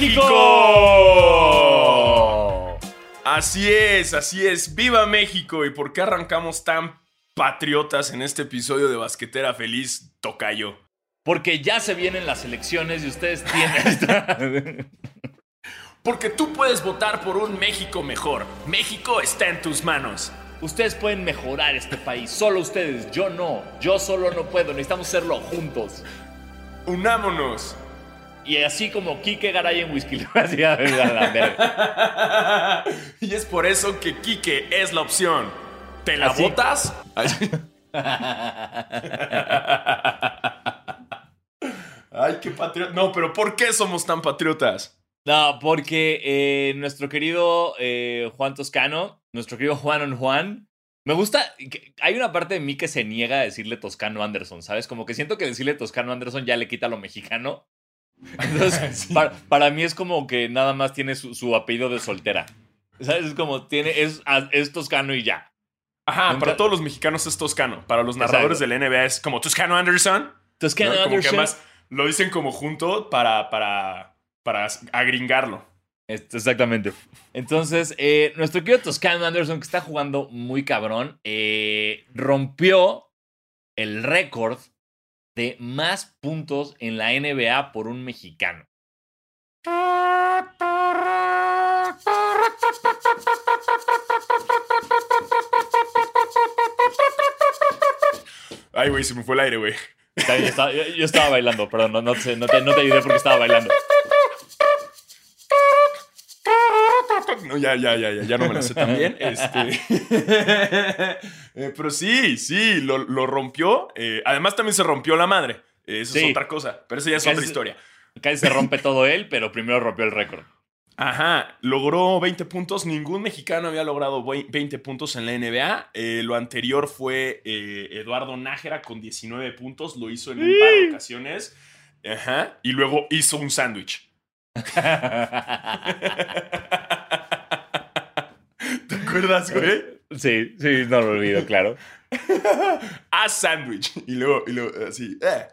México! Así es, así es. ¡Viva México! ¿Y por qué arrancamos tan patriotas en este episodio de Basquetera Feliz Tocayo? Porque ya se vienen las elecciones y ustedes tienen. Porque tú puedes votar por un México mejor. México está en tus manos. ustedes pueden mejorar este país. Solo ustedes. Yo no. Yo solo no puedo. Necesitamos hacerlo juntos. Unámonos. Y así como Kike Garay en Whisky. Y es por eso que Quique es la opción. ¿Te la ¿Así? votas? Ay, qué patriota. No, pero ¿por qué somos tan patriotas? No, porque eh, nuestro querido eh, Juan Toscano, nuestro querido Juan on Juan, me gusta. que- Hay una parte de mí que se niega a decirle Toscano Anderson, ¿sabes? Como que siento que decirle Toscano Anderson ya le quita lo mexicano. Entonces, Sí. para, para mí es como que nada más tiene su, su apellido de soltera. ¿Sabes? Es como tiene, es, es Toscano y ya. Ajá, para todos los mexicanos es Toscano. Para los narradores Exacto. de la NBA es como Toscano Anderson. Toscano ¿no? Como que Anderson. además lo dicen como junto para, para, para agringarlo. Exactamente. Entonces, eh, nuestro querido Toscano Anderson, que está jugando muy cabrón, eh, rompió el récord de más puntos en la NBA por un mexicano. Ay, güey, se me fue el aire, güey. Yo estaba, yo- yo estaba bailando, perdón, no, no, te, no, te, no te ayudé porque estaba bailando. No, ya, ya, ya, ya, ya no me la sé tan bien. Este... Eh, pero sí, sí, lo, lo rompió. Eh, además, también se rompió la madre. Eh, Eso Sí. es otra cosa. Pero esa ya es Casi otra se- historia. Casi se rompe todo él, pero primero rompió el récord. Ajá, logró 20 puntos. Ningún mexicano había logrado vei- 20 puntos en la NBA. Eh, lo anterior fue eh, Eduardo Nájera con 19 puntos. Lo hizo en un par de ocasiones. Ajá. Y luego hizo un sándwich. ¿Te acuerdas, güey? Sí, sí, no lo olvido, claro. Haz sándwich. Y luego, y luego así. eh.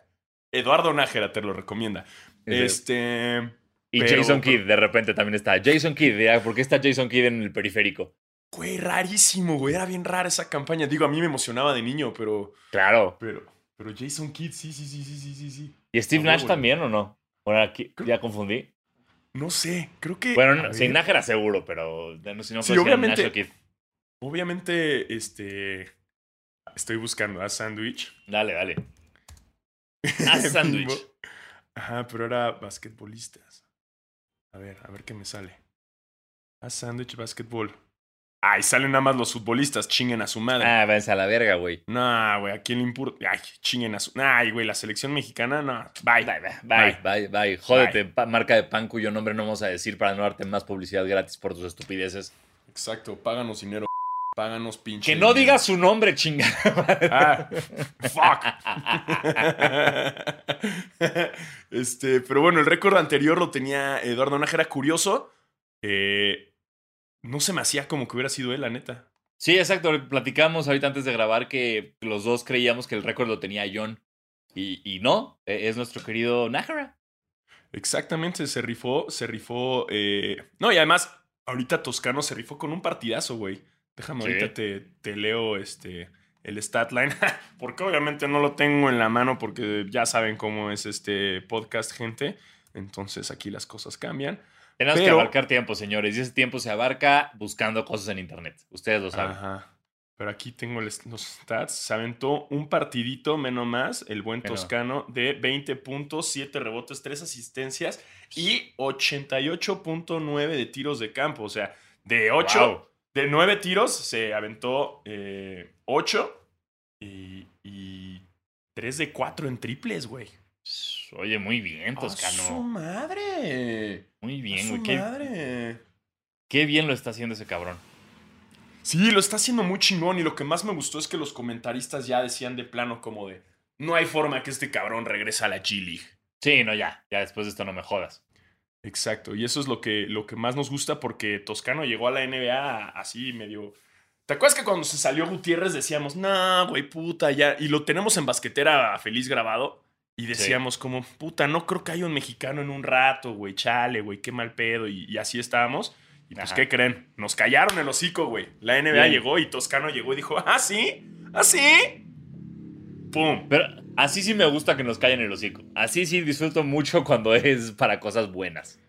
Eduardo Nájera te lo recomienda. Este. Y pero- Jason Kidd, de repente también está. Jason Kidd, ¿por qué está Jason Kidd en el periférico? Güey, rarísimo, güey. Era bien rara esa campaña. Digo, a mí me emocionaba de niño, pero. Claro. Pero. Pero Jason Kidd, sí, sí, sí, sí, sí, sí. ¿Y Steve Nash también o no? Bueno, aquí ya confundí. No sé, creo que. Bueno, a sin Nájera seguro, pero no, si no Sí, obviamente. Kidd. Obviamente, este. Estoy buscando a sándwich. Dale, dale. Haz sándwich. Ajá, pero era basquetbolistas. A ver, a ver qué me sale. Haz sándwich basquetbol. Ay, salen nada más los futbolistas, chinguen a su madre. Ah, váyanse a la verga, güey. Nah, güey, ¿a quién le importa? Ay, chinguen a su. Ay, güey, la selección mexicana, no. Bye. Bye, bye, bye, bye, bye. Jódete, marca de pan cuyo nombre no vamos a decir para no darte más publicidad gratis por tus estupideces. Exacto, páganos dinero. Páganos pinche. Que no dinero. digas su nombre, chinga. Ah, fuck. este, pero bueno, el récord anterior lo tenía Eduardo Nájera. Curioso. eh, no se me hacía como que hubiera sido él, la neta. Sí, exacto. Platicamos ahorita antes de grabar que los dos creíamos que el récord lo tenía John. Y, y no, eh, es nuestro querido Nájera. Exactamente, se rifó, se rifó. eh, No, y además, ahorita Toscano se rifó con un partidazo, güey. Déjame, Sí. ahorita te, te leo este, el stat line. porque obviamente no lo tengo en la mano porque ya saben cómo es este podcast, gente. Entonces aquí las cosas cambian. Tenemos que Pero- abarcar tiempo, señores. Y ese tiempo se abarca buscando cosas en internet. Ustedes lo saben. Ajá. Pero aquí tengo los stats. Se aventó un partidito menos más, el buen Pero- toscano, de 20 puntos, 7 rebotes, 3 asistencias y 88.9 de tiros de campo. O sea, de 8, Wow. de 9 tiros se aventó 8 y, y 3 de 4 en triples, güey. Oye, muy bien, ¡A su Toscano. madre! Muy ¡A bien, su güey. Qué, madre! qué bien lo está haciendo ese cabrón. Sí, lo está haciendo muy chingón y lo que más me gustó es que los comentaristas ya decían de plano como de no hay forma que este cabrón regrese a la G-League. Sí, no, ya. Ya después de esto no me jodas. Exacto, y eso es lo que, lo que más nos gusta porque Toscano llegó a la NBA así medio... ¿Te acuerdas que cuando se salió Gutiérrez decíamos, no, güey, puta, ya... Y lo tenemos en basquetera feliz grabado Y decíamos como, puta, no creo que haya un mexicano en un rato, güey, chale, güey, qué mal pedo. Y, y así estábamos. Y pues, Ajá. ¿qué creen? Nos callaron el hocico, güey. La NBA Bien. llegó y Toscano llegó y dijo, ¿ah, sí? ¿Ah, sí? ¡Pum! Pero así sí me gusta que nos callen el hocico. Así sí disfruto mucho cuando es para cosas buenas.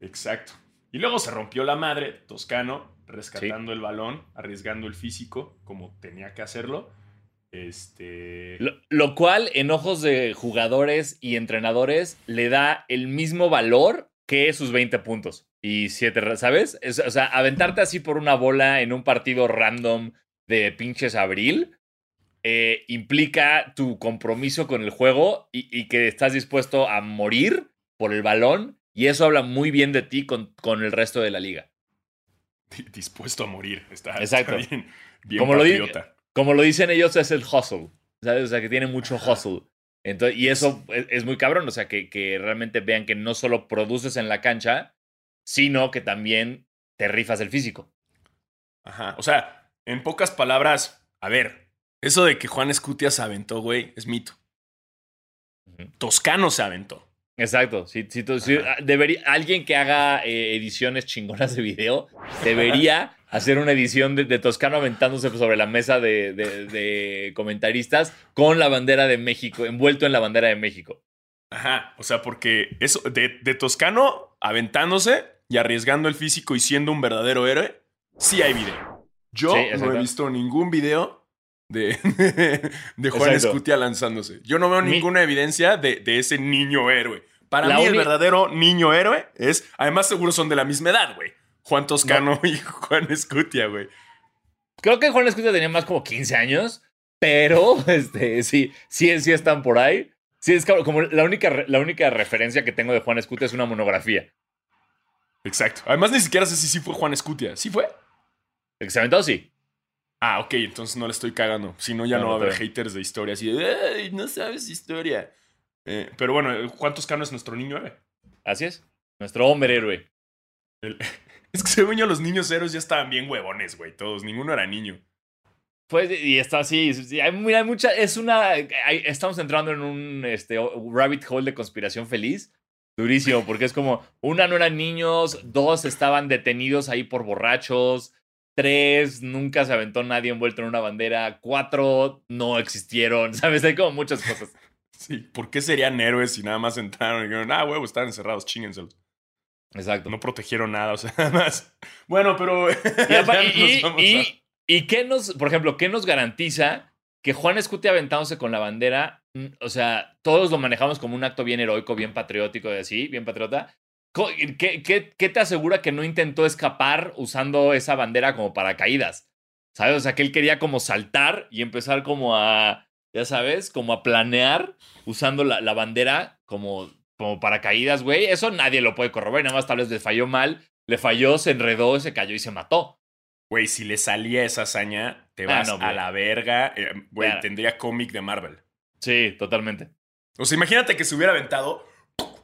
Exacto. Y luego se rompió la madre, Toscano, rescatando el balón, arriesgando el físico, como tenía que hacerlo. Este. Lo, lo cual, en ojos de jugadores y entrenadores, le da el mismo valor que sus 20 puntos y 7, ¿sabes? Es- o sea, aventarte así por una bola en un partido random de pinches abril eh, implica tu compromiso con el juego y, y que estás dispuesto a morir por el balón. Y eso habla muy bien de ti con, con el resto de la liga. di- Dispuesto a morir. Está, Exacto. está bien, bien Como lo di- patriota. Como lo dicen ellos, es el hustle. ¿Sabes? O sea, que tiene mucho hustle. Entonces, y eso es, es muy cabrón. O sea, que, que realmente vean que no solo produces en la cancha, sino que también te rifas el físico. Ajá. O sea, en pocas palabras, a ver, eso de que Juan Escutia se aventó, güey, es mito. Toscano se aventó. Exacto. Si, si tú- si- Ajá. debería, alguien que haga eh, ediciones chingonas de video debería hacer una edición de, de Toscano aventándose sobre la mesa de, de- de comentaristas con la bandera de México, envuelto en la bandera de México. Ajá. O sea, porque eso, de, Toscano aventándose y arriesgando el físico y siendo un verdadero héroe, sí hay video. Yo Sí, no he visto ningún video de, de Juan Exacto. Escutia lanzándose. Yo no veo Mi- ninguna evidencia de, de ese niño héroe. Para La mí, el verdadero niño héroe es. Además, seguro son de la misma edad, güey. Juan Toscano y Juan Escutia, güey. Creo que Juan Escutia tenía más como 15 años, pero este, sí, sí, sí están por ahí. Sí, es como- como la única, la única referencia que tengo de Juan Escutia es una monografía. Exacto. Además, ni siquiera sé si sí fue Juan Escutia. ¿Sí fue? ¿El que se aventó? Sí. Ah, ok, entonces no le estoy cagando. Si no, ya No, va a haber te- haters de historia así de, "Ay, no sabes historia. Eh, pero bueno, Juan Toscano es nuestro niño héroe. Así es. Nuestro hombre héroe. El- es que según yo, los niños héroes ya estaban bien huevones, güey. Todos, ninguno era niño. Pues, y está así. sí, Hay, hay mucha. Es una. hay- estamos entrando en un este, rabbit hole de conspiración feliz. Durísimo, porque es como: una no eran niños, dos estaban detenidos ahí por borrachos, tres nunca se aventó nadie envuelto en una bandera, cuatro no existieron, ¿sabes? Hay como muchas cosas. Sí, ¿por qué serían héroes si nada más entraron y dijeron, ah, huevo, estaban encerrados, chingenselos? Exacto. No protegieron nada, o sea, nada más. Bueno, pero. Y, apa- ya y- nos y- vamos y- a- ¿y qué nos, por ejemplo, qué nos garantiza que Juan Escuti aventándose con la bandera, mm, o sea, todos lo manejamos como un acto bien heroico, bien patriótico y así, bien patriota? ¿Qué, qué, qué te asegura que no intentó escapar usando esa bandera como paracaídas? ¿Sabes? O sea, que él quería como saltar y empezar como a, ya sabes, como a planear usando la, la bandera como, como paracaídas, güey. Eso nadie lo puede corroborar, nada más tal vez le falló mal, le falló, se enredó, se cayó y se mató. Güey, si le salía esa hazaña, te Ah, vas no, a la verga. Eh, Güey, tendría cómic de Marvel. Sí, totalmente. O sea, imagínate que se hubiera aventado,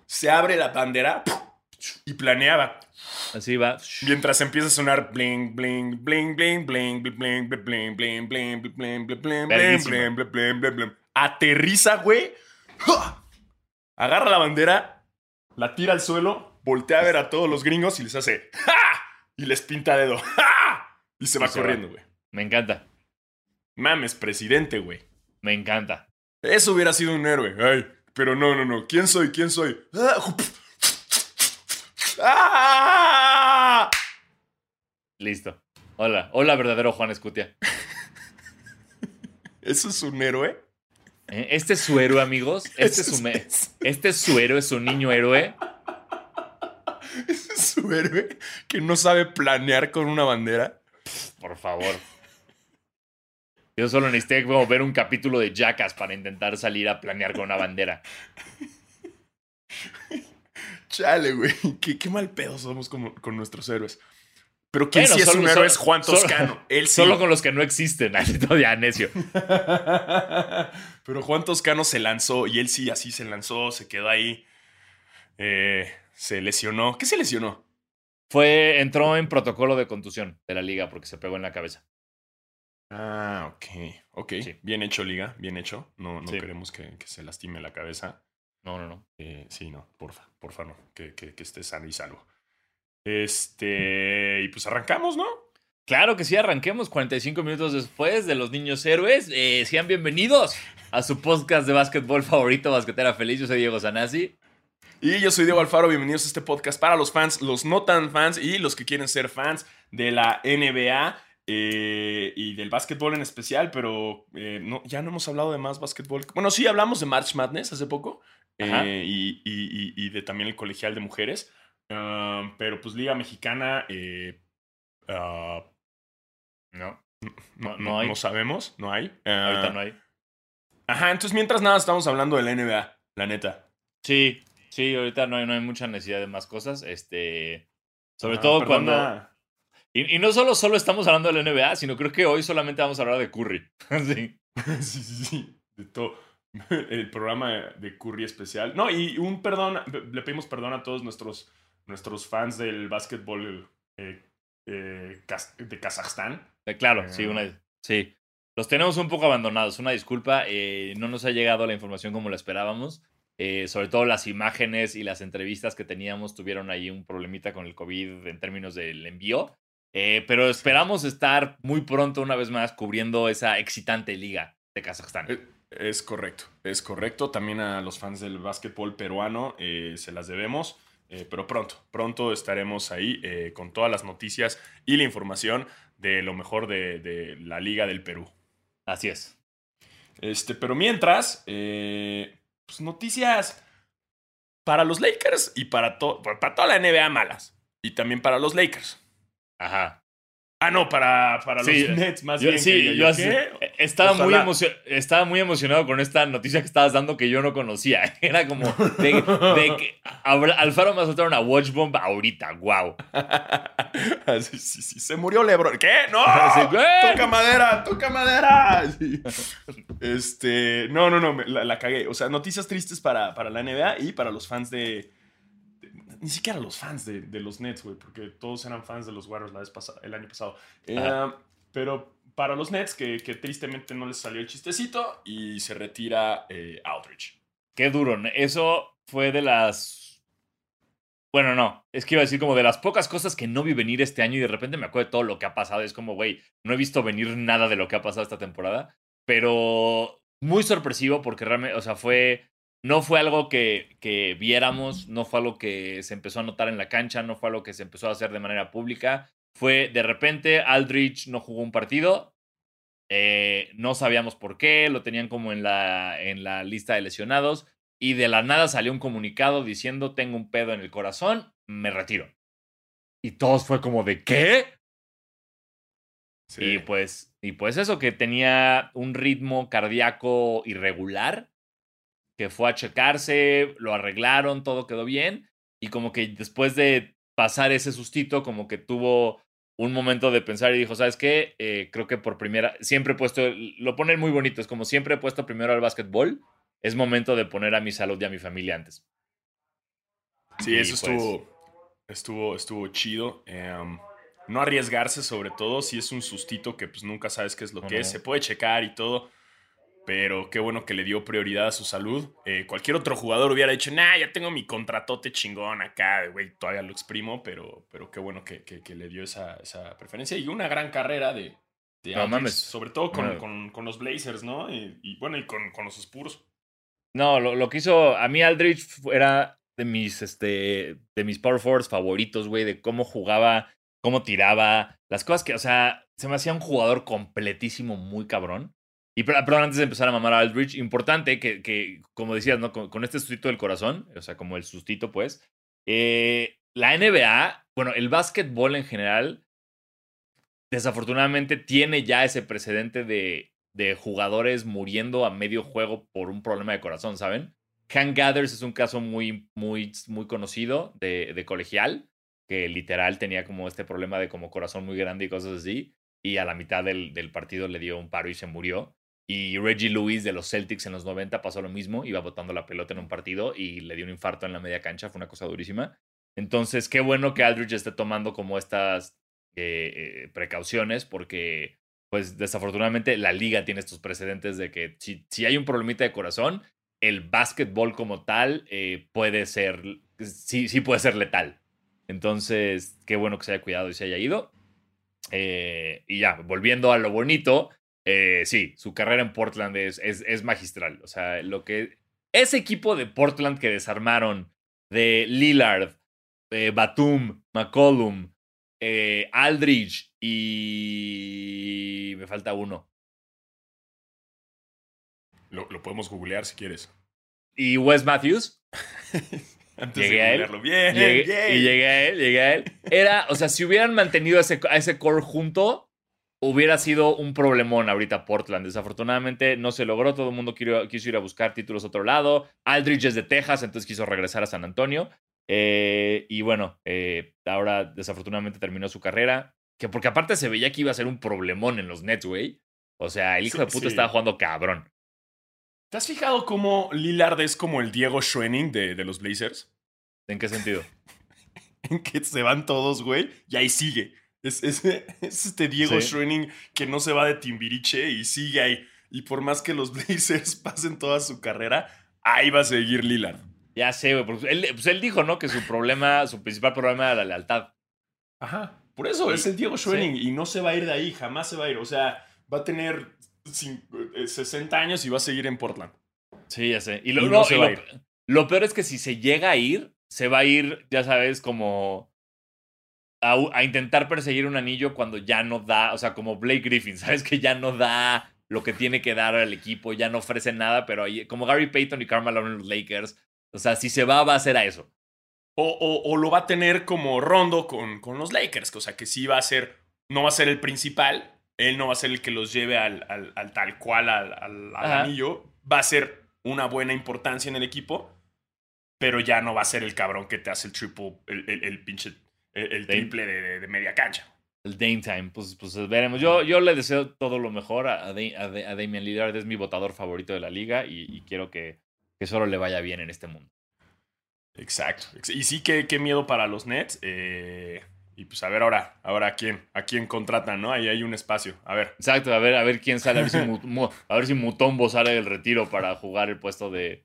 se abre la bandera y planeaba. Así va. Mientras empieza a sonar bling, bling, bling, bling, bling, bling, bling, bling, bling, bling, bling, bling, bling, bling, bling, bling, bling, bling, bling, bling. Aterriza, güey. ¡Ja! Agarra la bandera, la tira al suelo, voltea a ver a todos los gringos y les hace ¡Ja! Y les pinta dedo. ¡Ja! Y se va corriendo, güey. Me encanta. Mames, presidente, güey. Me encanta. Eso hubiera sido un héroe. Ay, pero no, no, no. ¿Quién soy? ¿Quién soy? ¡Ah! ¡Ah! Listo. Hola. Hola, verdadero Juan Escutia. ¿Eso es un héroe? ¿Eh? Este es su héroe, amigos. Este es su, me- este es su héroe, su niño héroe. ¿Ese es su héroe que no sabe planear con una bandera? Por favor. Yo solo necesité como ver un capítulo de Jackass para intentar salir a planear con una bandera. Chale, güey. Qué, qué mal pedo somos con, con nuestros héroes. Pero quien Bueno, sí es solo- un héroe solo- es Juan solo- Toscano. Él sí. Solo con los que no existen. Ya necio. Pero Juan Toscano se lanzó y él sí, así se lanzó, se quedó ahí. Eh, se lesionó. ¿Qué se lesionó? Fue, entró en protocolo de contusión de la liga porque se pegó en la cabeza. Ah, ok. Ok. Sí. Bien hecho, Liga. Bien hecho. No, no Sí. queremos que, que se lastime la cabeza. No, no, no. Eh, sí, no, porfa, porfa, no. Que, que, que esté sano y salvo. Este. Y pues arrancamos, ¿no? Claro que sí, arranquemos 45 minutos después de Los Niños Héroes. Eh, sean bienvenidos a su podcast de básquetbol favorito, Basquetera Feliz. Yo soy Diego Sanasi. Y yo soy Diego Alfaro, bienvenidos a este podcast para los fans, los no tan fans y los que quieren ser fans de la NBA eh, y del básquetbol en especial, pero eh, no, ya no hemos hablado de más básquetbol. Bueno, sí, hablamos de March Madness hace poco y, y, y, de también el colegial de mujeres, pero pues Liga Mexicana... Uh, no. No, no, hay. no, sabemos, no hay. Uh, Ahorita no hay. Ajá, entonces mientras nada estamos hablando de la NBA, la neta. Sí, Sí, ahorita no hay, no hay mucha necesidad de más cosas. Este. Sobre ah, todo cuando. Y, y, no solo, solo estamos hablando de la NBA, sino creo que hoy solamente vamos a hablar de Curry. sí. sí, sí, sí. De todo. El programa de Curry especial. No, y un perdón. Le pedimos perdón a todos nuestros, nuestros fans del básquetbol eh, eh, de Kazajstán. Eh, claro, sí, una. Sí. Los tenemos un poco abandonados. Una disculpa. no nos ha llegado la información como la esperábamos. Eh, sobre todo las imágenes y las entrevistas que teníamos tuvieron ahí un problemita con el COVID en términos del envío. Eh, pero esperamos estar muy pronto, una vez más, cubriendo esa excitante liga de Kazajstán. Es correcto, es correcto. También a los fans del básquetbol peruano se las debemos. Pero pronto, pronto estaremos ahí con todas las noticias y la información de lo mejor de, de la Liga del Perú. Así es. Este, pero mientras, pues, noticias para los Lakers y para, para toda la NBA malas. Y también para los Lakers. Ajá. Ah, no, para, para los Nets más bien. Sí, yo, estaba, muy estaba muy emocionado con esta noticia que estabas dando que yo no conocía. Era como de, que Alfaro me va a soltar una watch bomb ahorita. ¡Wow! sí, sí, sí. Se murió Lebron. ¿Qué? ¡No! ¡Toca madera! ¡Toca madera! Este. No, no, no. La, la, cagué. O sea, noticias tristes para, para la NBA y para los fans de ni siquiera los fans de, de los Nets, güey, porque todos eran fans de los Warriors la vez pasada, el año pasado. Eh, pero para los Nets, que, que, tristemente no les salió el chistecito y se retira eh, Aldridge. Qué duro. Eso fue de las. Bueno, no. Es que iba a decir como de las pocas cosas que no vi venir este año y de repente me acuerdo de todo lo que ha pasado. Es como, güey, no he visto venir nada de lo que ha pasado esta temporada. Pero muy sorpresivo porque realmente, o sea, fue no fue algo que, que, viéramos, no fue algo que se empezó a notar en la cancha, no fue algo que se empezó a hacer de manera pública. Fue de repente, Aldrich no jugó un partido, eh, no sabíamos por qué, lo tenían como en la, en la lista de lesionados y de la nada salió un comunicado diciendo tengo un pedo en el corazón, me retiro. Y todos fue como de ¿qué? Y pues, y pues eso, que tenía un ritmo cardíaco irregular que fue a checarse, lo arreglaron, todo quedó bien. Y como que después de pasar ese sustito, como que tuvo un momento de pensar y dijo, ¿sabes qué? Eh, creo que por primera, siempre he puesto, lo ponen muy bonito, es como siempre he puesto primero al básquetbol, es momento de poner a mi salud y a mi familia antes. Sí, eso pues estuvo, estuvo, estuvo chido. Em, no arriesgarse sobre todo si es un sustito que pues nunca sabes qué es lo que es, se puede checar y todo pero qué bueno que le dio prioridad a su salud. Eh, cualquier otro jugador hubiera dicho, nah, ya tengo mi contratote chingón acá, güey, todavía lo exprimo, pero, pero qué bueno que, que, le dio esa, esa, preferencia y una gran carrera de, de sobre todo con, con, con, los Blazers, ¿no? Y, bueno, y con, con los Spurs. No, lo, lo, que hizo, a mí Aldridge era de mis, este, de mis power forwards favoritos, güey, de cómo jugaba, cómo tiraba, las cosas que, o sea, se me hacía un jugador completísimo, muy cabrón. Y perdón, antes de empezar a mamar a Aldridge, importante que, que como decías, ¿no? Con, este sustito del corazón, o sea, como el sustito, pues, eh, la NBA, bueno, el básquetbol en general, desafortunadamente tiene ya ese precedente de, de jugadores muriendo a medio juego por un problema de corazón, ¿saben? Hank Gathers es un caso muy, muy, muy conocido de, de colegial, que literal tenía como este problema de como corazón muy grande y cosas así, y a la mitad del, del partido le dio un paro y se murió. Y Reggie Lewis de los Celtics en los 90 pasó lo mismo, iba botando la pelota en un partido y le dio un infarto en la media cancha, fue una cosa durísima. Entonces, qué bueno que Aldridge esté tomando como estas eh, eh, precauciones porque, pues desafortunadamente, la liga tiene estos precedentes de que si, si hay un problemita de corazón, el básquetbol como tal eh, puede ser, sí, sí puede ser letal. Entonces, qué bueno que se haya cuidado y se haya ido. Y ya, volviendo a lo bonito, eh, sí, su carrera en Portland es, es, magistral. O sea, lo que. Ese equipo de Portland que desarmaron de Lillard, Batum, McCollum, Aldridge y. Me falta uno. Lo, podemos googlear si quieres. ¿Y Wes Matthews? Antes llegué a él. Bien, Y llegué a él, llegué a él. Era, o sea, si hubieran mantenido ese, a ese core junto, hubiera sido un problemón ahorita Portland. Desafortunadamente no se logró. Todo el mundo quiso, ir a buscar títulos a otro lado. Aldridge es de Texas, entonces quiso regresar a San Antonio. Eh, y bueno, eh, ahora desafortunadamente terminó su carrera. Que porque aparte se veía que iba a ser un problemón en los Nets, güey. O sea, el hijo de puta estaba jugando cabrón. ¿Te has fijado cómo Lillard es como el Diego Schwenning de, los Blazers? ¿En qué sentido? en que se van todos, güey, y ahí sigue. Es, este Diego Schwenning que no se va de Timbiriche y sigue ahí. Y por más que los Blazers pasen toda su carrera, ahí va a seguir Lillard. Ya sé, güey. Porque él, pues él dijo, ¿no? Que su problema, su principal problema era la lealtad. Ajá. Por eso, es el Diego Schwenning y no se va a ir de ahí, jamás se va a ir. O sea, va a tener 60 eh, años y va a seguir en Portland. Sí, ya sé. Y, lo, lo, peor es que si se llega a ir, se va a ir, ya sabes, como a, intentar perseguir un anillo cuando ya no da, o sea, como Blake Griffin, ¿sabes? Que ya no da lo que tiene que dar al equipo, ya no ofrece nada, pero ahí, como Gary Payton y Carmelo en los Lakers, o sea, si se va, va a ser a eso. O, o, lo va a tener como Rondo con, con los Lakers, o sea, que sí va a ser, no va a ser el principal, él no va a ser el que los lleve al, al, tal cual al, anillo. Va a ser una buena importancia en el equipo, pero ya no va a ser el cabrón que te hace el triple, el, el, pinche, el, triple de, media cancha. El Dame Time, pues, pues veremos. Yo, yo le deseo todo lo mejor a, a, Damian Lillard, es mi votador favorito de la liga y, quiero que, que, solo le vaya bien en este mundo. Exacto. Y sí, qué, qué miedo para los Nets. Eh, y pues a ver ahora, ahora a quién, a quién contratan, ¿no? Ahí hay un espacio. A ver. Exacto, a ver, a ver quién sale, a ver si, a ver si Mutombo sale del retiro para jugar el puesto de,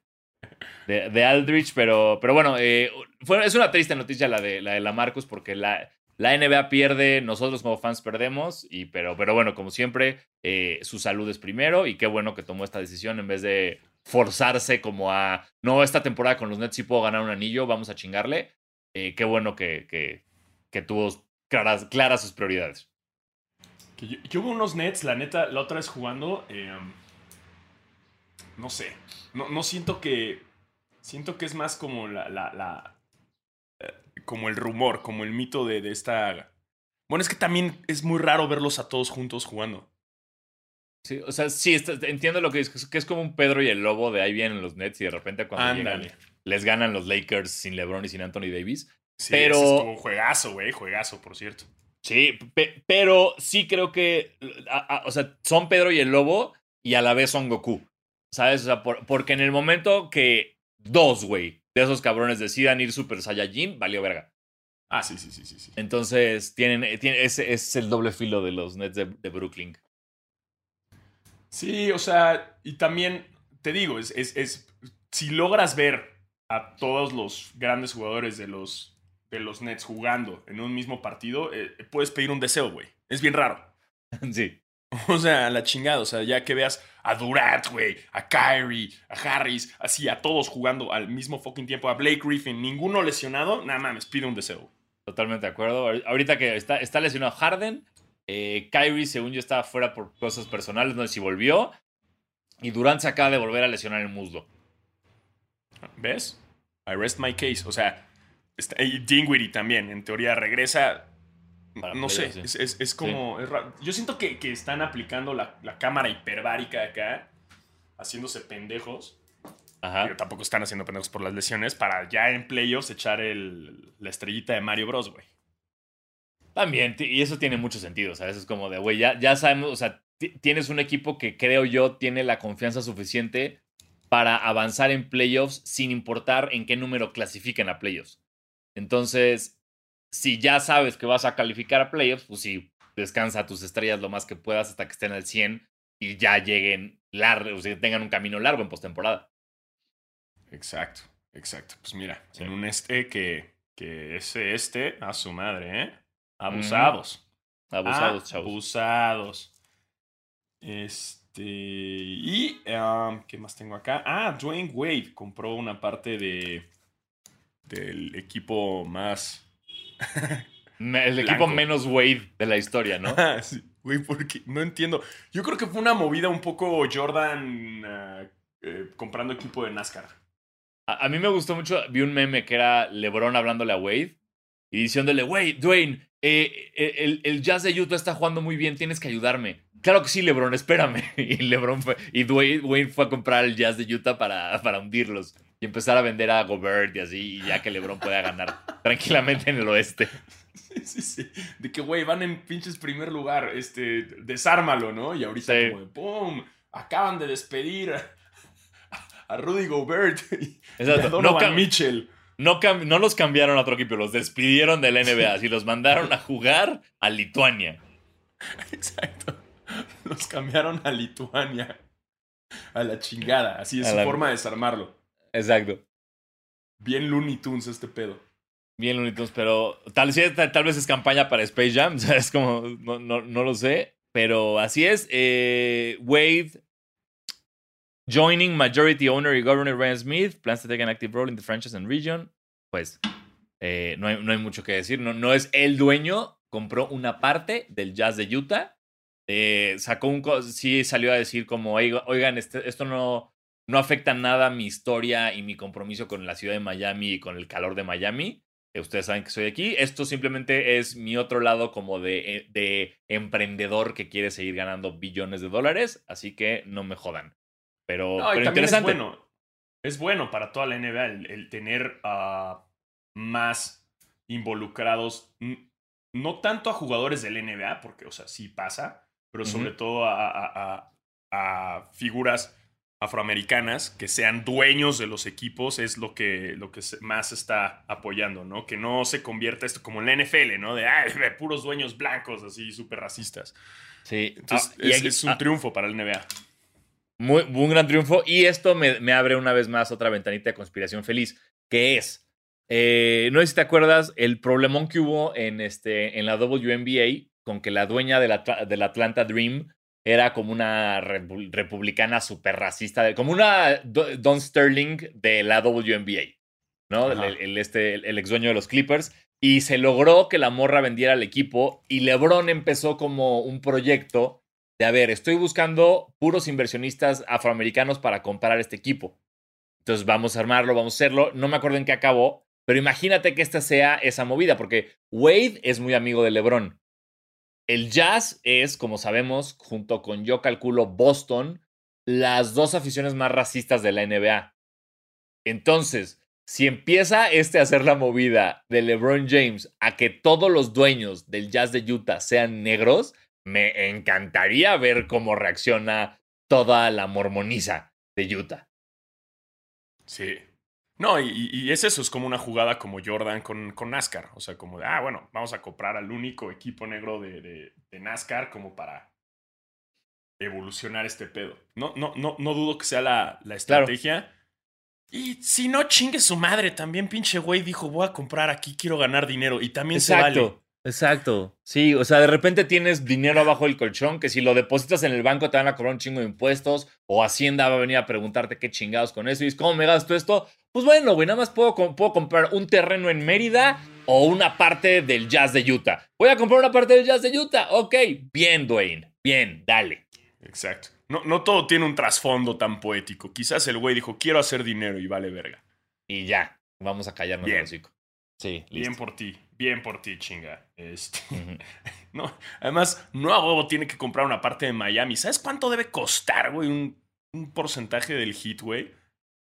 de, Aldrich, pero, pero bueno, eh, fue, es una triste noticia la de la de la Marcus porque la, la NBA pierde, nosotros como fans perdemos, y, pero, pero bueno, como siempre, eh, su salud es primero y qué bueno que tomó esta decisión en vez de forzarse como a, no, esta temporada con los Nets sí puedo ganar un anillo, vamos a chingarle. Eh, qué bueno que, que, que tuvo claras, claras sus prioridades. yo, hubo unos Nets, la neta, la otra vez jugando, em, no sé, no, no, siento que, siento que es más como la, la, eh, como el rumor, como el mito de, de esta... Bueno, es que también es muy raro verlos a todos juntos jugando. Sí, o sea, sí, entiendo lo que es, que es como un Pedro y el Lobo de ahí vienen los Nets y de repente cuando llegan les ganan los Lakers sin LeBron y sin Anthony Davis. Sí, pero. un juegazo, güey. Juegazo, por cierto. Sí, pero sí creo que. o sea, son Pedro y el Lobo y a la vez son Goku. ¿Sabes? O sea, porque en el momento que dos, güey, de esos cabrones decidan ir Super Saiyajin, valió verga. Ah, sí, sí, sí, sí. sí. Entonces, tienen, ese, es el doble filo de los Nets de, Brooklyn. Sí, o sea, y también te digo, es, es, es, si logras ver a todos los grandes jugadores de los de los Nets jugando en un mismo partido, eh, puedes pedir un deseo, güey. Es bien raro. Sí. O sea, la chingada. O sea, ya que veas a Durant, güey, a Kyrie, a Harris, así, a todos jugando al mismo fucking tiempo, a Blake Griffin, ninguno lesionado, nada más, pide un deseo. Totalmente de acuerdo. Ahorita que está, está lesionado Harden, eh, Kyrie, según yo, estaba fuera por cosas personales, no sé si volvió. Y Durant se acaba de volver a lesionar el muslo. ¿Ves? I rest my case. O sea, y Dingwiddie también, en teoría, regresa. No sé, es, como. Yo siento que, están aplicando la, cámara hiperbárica acá, haciéndose pendejos. Ajá. Pero tampoco están haciendo pendejos por las lesiones para ya en playoffs echar el, la estrellita de Mario Bros, güey. También, y eso tiene mucho sentido, ¿sabes? Es como de, güey, ya, ya sabemos, o sea, tienes un equipo que creo yo tiene la confianza suficiente para avanzar en playoffs sin importar en qué número clasifiquen a playoffs. Entonces, si ya sabes que vas a calificar a playoffs, pues sí, descansa tus estrellas lo más que puedas hasta que estén al 100 y ya lleguen largo, o sea, tengan un camino largo en postemporada. Exacto, exacto. Pues mira, en un este que, que ese este, a su madre, ¿eh? Abusados. Abusados, chavos. Abusados. Este. Y. um, ¿Qué más tengo acá? Ah, Dwayne Wade compró una parte de. Del equipo más. El Blanco. equipo menos Wade de la historia, ¿no? Sí, güey, porque no entiendo. Yo creo que fue una movida un poco Jordan ah, eh, comprando equipo de NASCAR. A, a mí me gustó mucho, vi un meme que era LeBron hablándole a Wade y diciéndole, Wade, Dwayne, eh, eh, el, el Jazz de Utah está jugando muy bien, tienes que ayudarme. Claro que sí, LeBron, espérame. Y LeBron fue, y Dwayne, Wayne fue a comprar el Jazz de Utah para, para hundirlos y empezar a vender a Gobert y así, y ya que LeBron pueda ganar tranquilamente en el oeste. Sí, sí, sí. De que, güey, van en pinches primer lugar. Este, desármalo, ¿no? Y ahorita Sí. como de ¡pum! Acaban de despedir a, a Rudy Gobert y Exacto. a Donovan No Mitchell. No, los cambiaron a otro equipo, los despidieron de la NBA, así los mandaron a jugar a Lituania. Exacto. Los cambiaron a Lituania. A la chingada. Así es A su la- forma de desarmarlo. Exacto. Bien Looney Tunes este pedo. Bien, Looney Tunes, pero tal, tal, tal vez es campaña para Space Jam, o sea, es como, no, no, no lo sé, pero así es. Eh, Wade, joining majority owner y governor Ryan Smith, plans to take an active role in the franchise and region. Pues eh, no, hay, no hay mucho que decir, no, no es el dueño, compró una parte del Jazz de Utah, eh, sacó un, sí salió a decir como, "Oiga- oigan, este- esto no, no afecta nada mi historia y mi compromiso con la ciudad de Miami y con el calor de Miami. que Ustedes saben que soy aquí. Esto simplemente es mi otro lado como de, eh, de emprendedor que quiere seguir ganando billones de dólares. Así que no me jodan. Pero, No, interesante. es bueno. Es bueno para toda la NBA el, el tener a más involucrados. No tanto a jugadores del NBA, porque, o sea, sí pasa, pero sobre todo a, a- a- a figuras afroamericanas que sean dueños de los equipos es lo que, lo que más está apoyando, ¿no? Que no se convierta esto como en la NFL, ¿no? De, ay, de puros dueños blancos, así, súper racistas. Sí. Entonces, Ah, y es, aquí- es un ah, triunfo para el NBA. Muy, un gran triunfo. Y esto me, me abre una vez más otra ventanita de conspiración feliz, que es, eh, no sé si te acuerdas, el problemón que hubo en, este, en la WNBA con que la dueña del, Atla- del Atlanta Dream era como una repu- republicana súper racista, como una Do- Don Sterling de la WNBA, ¿no? El, Ajá. el- este, el, el ex dueño de los Clippers. Y se logró que la morra vendiera el equipo y LeBron empezó como un proyecto de, a ver, estoy buscando puros inversionistas afroamericanos para comprar este equipo. Entonces vamos a armarlo, vamos a hacerlo. No me acuerdo en qué acabó, pero imagínate que esta sea esa movida, porque Wade es muy amigo de LeBron. El Jazz es, como sabemos, junto con yo calculo Boston, las dos aficiones más racistas de la NBA. Entonces, si empieza este a hacer la movida de LeBron James a que todos los dueños del Jazz de Utah sean negros, me encantaría ver cómo reacciona toda la mormoniza de Utah. Sí. No, y, y es eso, es como una jugada como Jordan con, con NASCAR. O sea, como de, ah, bueno, vamos a comprar al único equipo negro de, de- de NASCAR como para evolucionar este pedo. No, no, no, no dudo que sea la, la estrategia. Y si no, chingue su madre. También pinche güey dijo, voy a comprar aquí, quiero ganar dinero. Y también se vale. Exacto. Sí, o sea, de repente tienes dinero abajo del colchón que si lo depositas en el banco te van a cobrar un chingo de impuestos o Hacienda va a venir a preguntarte qué chingados con eso y dices, ¿cómo me gasto esto? Pues bueno, güey, nada más puedo, puedo comprar un terreno en Mérida o una parte del Jazz de Utah. Voy a comprar una parte del Jazz de Utah. Ok, bien, Dwayne. Bien, dale. Exacto. No, no todo tiene un trasfondo tan poético. Quizás el güey dijo, quiero hacer dinero y vale verga. Y ya, vamos a callarnos el hocico. Sí, Bien listo. por ti, bien por ti, chinga. Este, no, además, no a huevo tiene que comprar una parte de Miami. ¿Sabes cuánto debe costar, güey? Un, un porcentaje del hit, güey.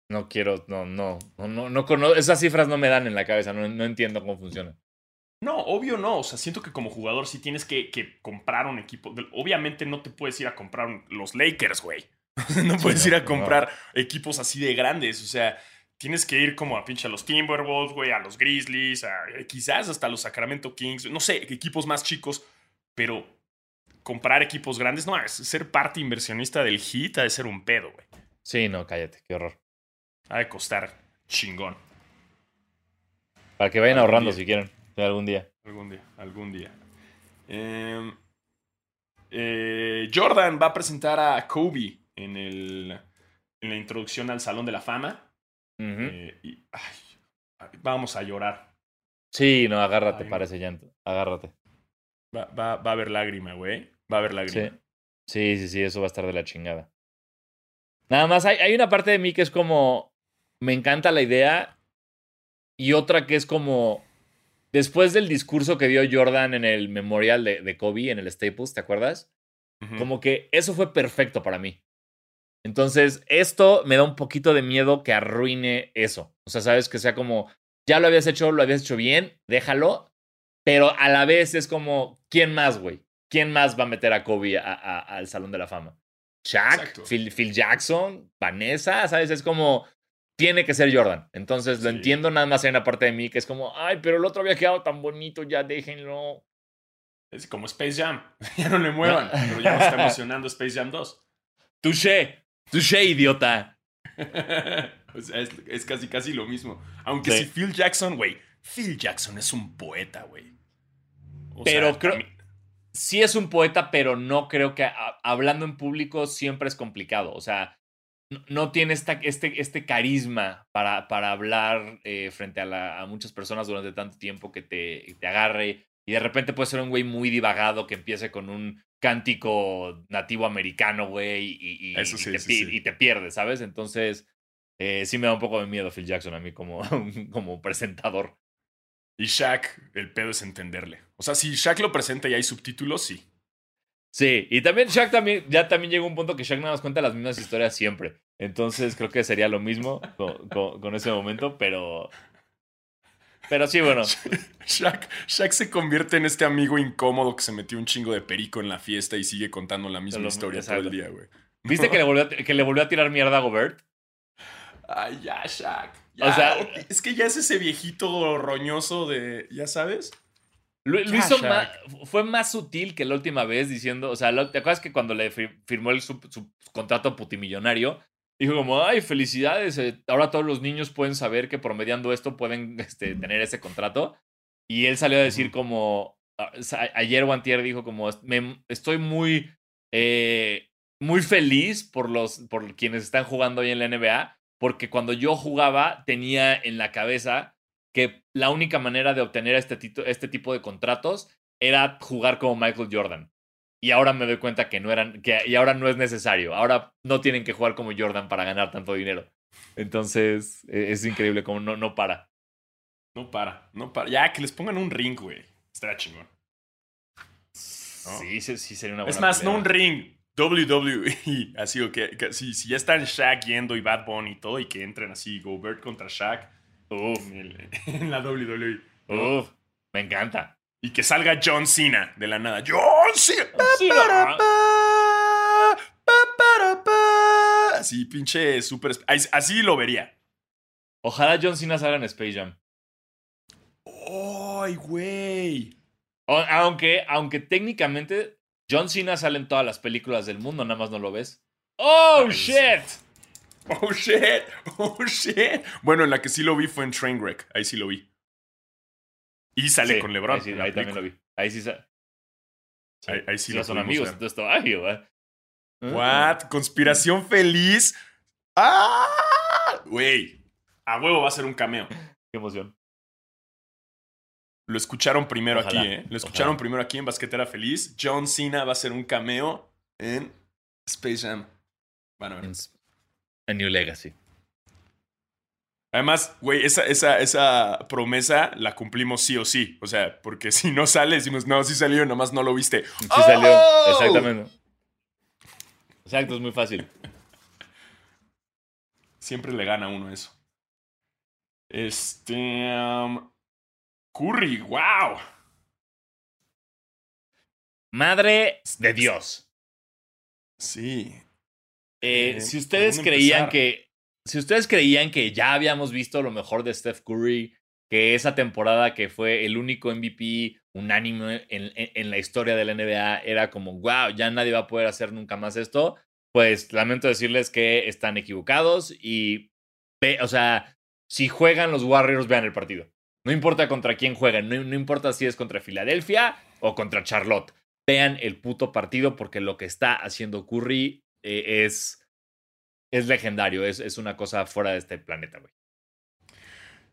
No quiero, no, no, no, no, esas cifras no me dan en la cabeza, no, no entiendo cómo funciona. No, obvio no. O sea, siento que como jugador sí tienes que, que comprar un equipo. Obviamente no te puedes ir a comprar los Lakers, güey. no puedes Sí, ir a no, comprar equipos así de grandes. O sea, tienes que ir como a pinche a los Timberwolves, güey, a los Grizzlies, a, eh, quizás hasta los Sacramento Kings. No sé, equipos más chicos. Pero comprar equipos grandes, no, es ser parte inversionista del hit ha de ser un pedo, güey. Sí, no, cállate, qué horror. Ha de costar chingón. Para que vayan Algún ahorrando día. si quieren. Algún día. Algún día, algún día. Em, eh, Jordan va a presentar a Kobe en, el, en la introducción al Salón de la Fama. Eh, y, ay, vamos a llorar. Sí, no, agárrate Ay, para ese llanto. Agárrate. Va, va- va a haber lágrima, güey. Va a haber lágrima. Sí. Sí, sí, sí, eso va a estar de la chingada. Nada más, hay, hay una parte de mí que es como. Me encanta la idea. Y otra que es como. Después del discurso que dio Jordan en el memorial de, de Kobe, en el Staples, ¿te acuerdas? Como que eso fue perfecto para mí. Entonces, esto me da un poquito de miedo que arruine eso. O sea, sabes que sea como, ya lo habías hecho, lo habías hecho bien, déjalo. Pero a la vez es como, ¿quién más, güey? ¿Quién más va a meter a Kobe a- a- al Salón de la Fama? Shaq, Exacto. Phil, Phil Jackson, Vanessa, ¿sabes? Es como, tiene que ser Jordan. Entonces lo Sí. entiendo, nada más hay una parte de mí que es como, ay, pero el otro había quedado tan bonito, ya déjenlo. Es como Space Jam. ya no le muevan. pero ya está emocionando Space Jam 2. Touché, touché, idiota. o sea, es, es casi casi lo mismo. Aunque Sí. si Phil Jackson, güey. Phil Jackson es un poeta, güey. Pero sea, creo- también- sí es un poeta, pero no creo que a- hablando en público siempre es complicado. O sea, no, no tiene esta, este, este carisma para, para hablar eh, frente a, la- a muchas personas durante tanto tiempo que te, te agarre. Y de repente puede ser un güey muy divagado que empiece con un cántico nativo americano, güey, y, y- Eso y sí, te, sí, y te pierdes, ¿sabes? Entonces, eh, sí me da un poco de miedo Phil Jackson a mí como, como presentador. Y Shaq, el pedo es entenderle. O sea, si Shaq lo presenta y hay subtítulos, sí. Sí, y también Shaq también, ya también llega un punto que Shaq nada más cuenta las mismas historias siempre. Entonces creo que sería lo mismo con, con- con ese momento, pero. Pero sí, bueno. Shaq, Shaq se convierte en este amigo incómodo que se metió un chingo de perico en la fiesta y sigue contando la misma Lo- historia exacto. todo el día, güey. ¿Viste que le, volvió a, que le volvió a tirar mierda a Gobert? Ay, ya, Shaq. O sea- es que ya es ese viejito roñoso de. ¿Ya sabes? Lo, hizo más, fue más sutil que la última vez diciendo, o sea, lo- ¿te acuerdas que cuando le fir- firmó el, su, su contrato putimillonario? Dijo como, ay, felicidades, eh, ahora todos los niños pueden saber que promediando esto pueden este, tener ese contrato. Y él salió a decir como, ayer o antier dijo como, "Me- estoy muy, eh, muy feliz por, los, por quienes están jugando hoy en la NBA, porque cuando yo jugaba tenía en la cabeza que la única manera de obtener este, tito- este tipo de contratos era jugar como Michael Jordan. Y ahora me doy cuenta que no eran, que y ahora no es necesario. Ahora no tienen que jugar como Jordan para ganar tanto dinero. Entonces, e- es increíble como no, no para. No para, no para. Ya, que les pongan un ring, güey. Estará chingón. Sí, sí, sí sería una buena Es más, pelea. no un ring. WWE. Así, o que, que- si, si ya están Shaq yendo y Bad Bunny y todo, y que entren así, Gobert contra Shaq Uf, en, el- en la WWE. uf, me encanta. Y que salga John Cena de la nada. ¡John Cena! Sí, Pa, no. pa, pa, para, pa. Así, pinche super. Así, lo vería. Ojalá John Cena salga en Space Jam. ¡Ay, güey! Aunque, aunque técnicamente John Cena sale en todas las películas del mundo, nada más no lo ves. ¡Oh, Ay, shit! ¡Oh, shit! ¡Oh, shit! Bueno, en la que sí lo vi fue en Trainwreck. Ahí sí lo vi. Y sale Sí, con LeBron. Ahí, sí, ahí también lo vi. Ahí sí. sa- Ahí- ahí sí lo son amigos, ver. entonces ¿verdad? What? Conspiración feliz. ¡Ah! Güey. A huevo va a ser un cameo. Qué emoción. Lo escucharon primero Ojalá, aquí, ¿eh? Lo escucharon ojalá. primero aquí en Basquetera Feliz. John Cena va a ser un cameo en Space Jam. Van a ver. En A New Legacy. Además, güey, esa, esa, esa promesa la cumplimos sí o sí. O sea, porque si no sale, decimos, no, sí salió, nomás no lo viste. Sí ¡Oh! salió. Exactamente. Exacto, es muy fácil. Siempre le gana a uno eso. Este. um, Curry, wow. Madre de Dios. Sí. Eh, Eh, si ustedes ¿por dónde creían empezar? que. Si ustedes creían que ya habíamos visto lo mejor de Steph Curry, que esa temporada que fue el único MVP unánime en, la historia de la NBA era como, wow, ya nadie va a poder hacer nunca más esto, pues lamento decirles que están equivocados y o sea, si juegan los Warriors, vean el partido. No importa contra quién juegan, no, no importa si es contra Filadelfia o contra Charlotte. Vean el puto partido porque lo que está haciendo Curry eh, es, es legendario, es, es una cosa fuera de este planeta, güey.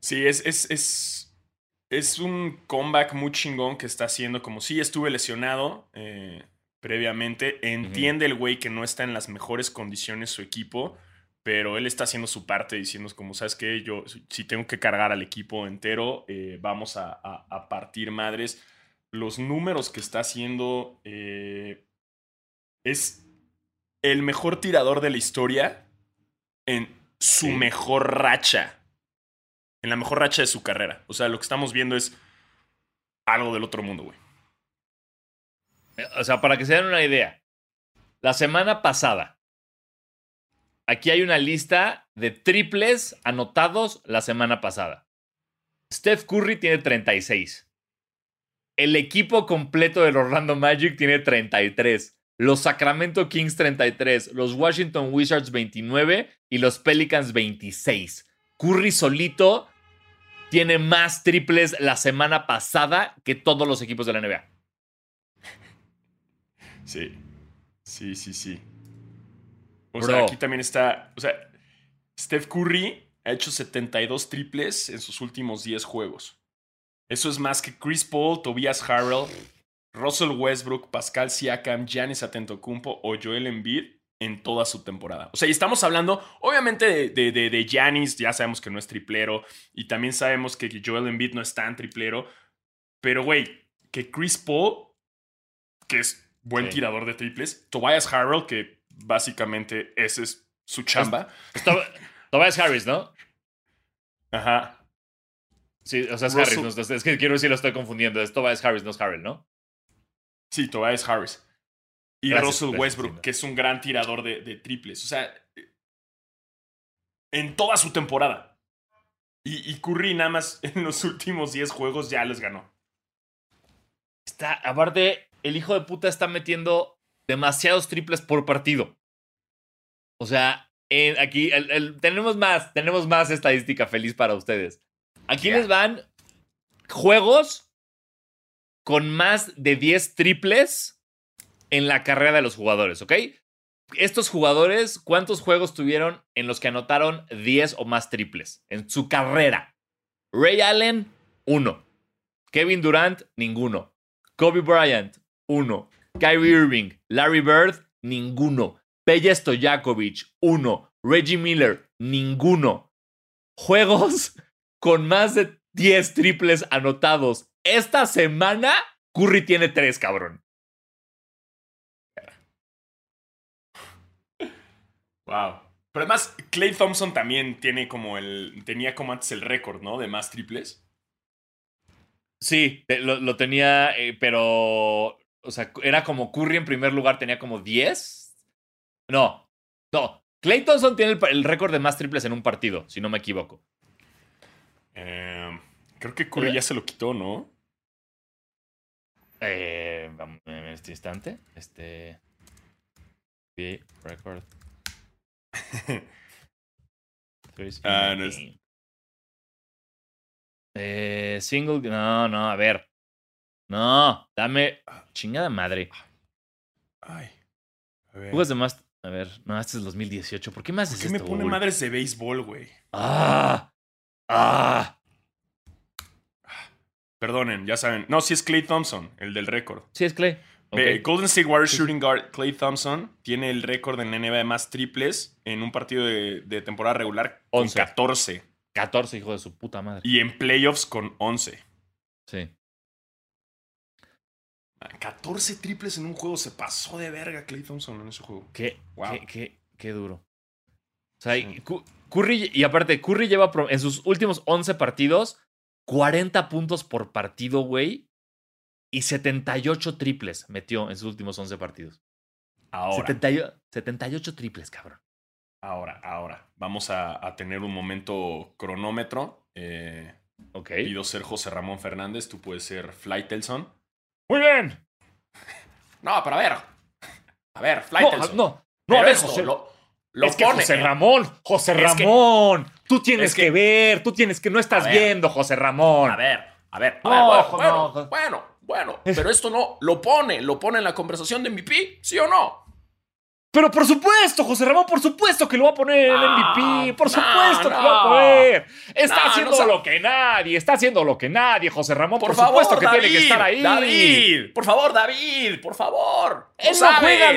Sí, es, es, es, es un comeback muy chingón que está haciendo. Como si estuve lesionado eh, previamente. Entiende el güey que no está en las mejores condiciones su equipo, pero él está haciendo su parte diciendo como, ¿sabes qué? Yo si tengo que cargar al equipo entero, eh, vamos a, a, partir madres. Los números que está haciendo eh, es el mejor tirador de la historia en su mejor racha en la mejor racha de su carrera. O sea, lo que estamos viendo es algo del otro mundo, güey. Eh, o sea, para que se den una idea, la semana pasada, aquí hay una lista de triples anotados la semana pasada. Steph Curry tiene 36. El equipo completo del Orlando Magic tiene 33. Los Sacramento Kings 33. Los Washington Wizards 29. Y los Pelicans 26. Curry solito tiene más triples la semana pasada que todos los equipos de la NBA. Sí, sí, sí, sí. O sea, aquí también está, o sea, Steph Curry ha hecho 72 triples en sus últimos 10 juegos. Eso es más que Chris Paul, Tobias Harrell, Russell Westbrook, Pascal Siakam, Giannis Atentocumpo o Joel Embiid en toda su temporada. O sea, y estamos hablando, obviamente, de, de, de Giannis, ya sabemos que no es triplero, y también sabemos que Joel Embiid no es tan triplero, pero, güey, que Chris Paul, que es buen tirador de triples, Tobias Harrell, que básicamente ese es su chamba. Tobias Harris, ¿no? Ajá. Sí, o sea, es Harris. es que quiero decir, lo estoy confundiendo. Es Tobias Harris, no es Harrell, ¿no? Sí, Tobias Harris. Y Russell Westbrook, que es un gran tirador de, triples. O sea, en toda su temporada. Y, Curry nada más en los últimos 10 juegos ya les ganó. Está, aparte, el hijo de puta está metiendo demasiados triples por partido. O sea, aquí tenemos más, tenemos más estadística feliz para ustedes. Aquí les van juegos con más de 10 triples en la carrera de los jugadores, ¿ok? Estos jugadores, ¿cuántos juegos tuvieron en los que anotaron 10 o más triples en su carrera? Ray Allen, uno. Kevin Durant, ninguno. Kobe Bryant, uno. Kyrie Irving, Larry Bird, ninguno. Peja Stojakovic, uno. Reggie Miller, ninguno. Juegos con más de 10 triples anotados. Esta semana, Curry tiene 3, cabrón. Wow. Pero además, Clay Thompson también tiene como el. tenía como antes el récord, ¿no? De más triples. Sí, lo, tenía, eh, pero. O sea, era como Curry en primer lugar, tenía como 10. No, no. Clay Thompson tiene el, récord de más triples en un partido, si no me equivoco. Em, creo que Curry ya se lo quitó, ¿no? Eh, en este instante. Este. Record ah, no eh, single. No, no, a ver. No, dame. Chingada madre. Ay. A ver. de más. A ver, no, este es 2018. ¿Por qué más ¿Por qué me pone madres de béisbol, güey? ¡Ah! ¡Ah! Perdonen, ya saben. No, sí es Clay Thompson, el del récord. Sí es Clay. Golden State Warriors shooting guard Clay Thompson tiene el récord en NBA de más triples en un partido de, temporada regular con 14. 14, hijo de su puta madre. Y en playoffs con 11. Sí. 14 triples en un juego. Se pasó de verga Clay Thompson en ese juego. Qué, qué, qué, duro. O sea, Curry, y aparte, Curry lleva en sus últimos 11 partidos 40 puntos por partido, güey y 78 triples metió en sus últimos 11 partidos. Ahora. 78 triples, cabrón. Ahora, ahora. Vamos a, tener un momento cronómetro. Eh, ok. Pido ser José Ramón Fernández, tú puedes ser Flytelson. Muy bien. No, pero a ver. A ver, Flytelson. No, no, no a ver, José. Lo, Lo es que pone. José Ramón, José que- Ramón, tú tienes es que, que- ver, tú tienes que no estás ver. viendo, José Ramón. A ver, a ver, a No, ver, bueno, bueno, bueno, bueno, pero esto no lo pone, lo pone en la conversación de MVP, ¿sí o no? Pero por supuesto, José Ramón, por supuesto que lo va a poner en el No, MVP. Por no, supuesto que lo va a poner. Está haciendo lo que nadie, está haciendo lo que nadie, José Ramón. Por, Por, favor, supuesto que David, tiene que estar ahí. David, por favor, David, por favor. Él no juega,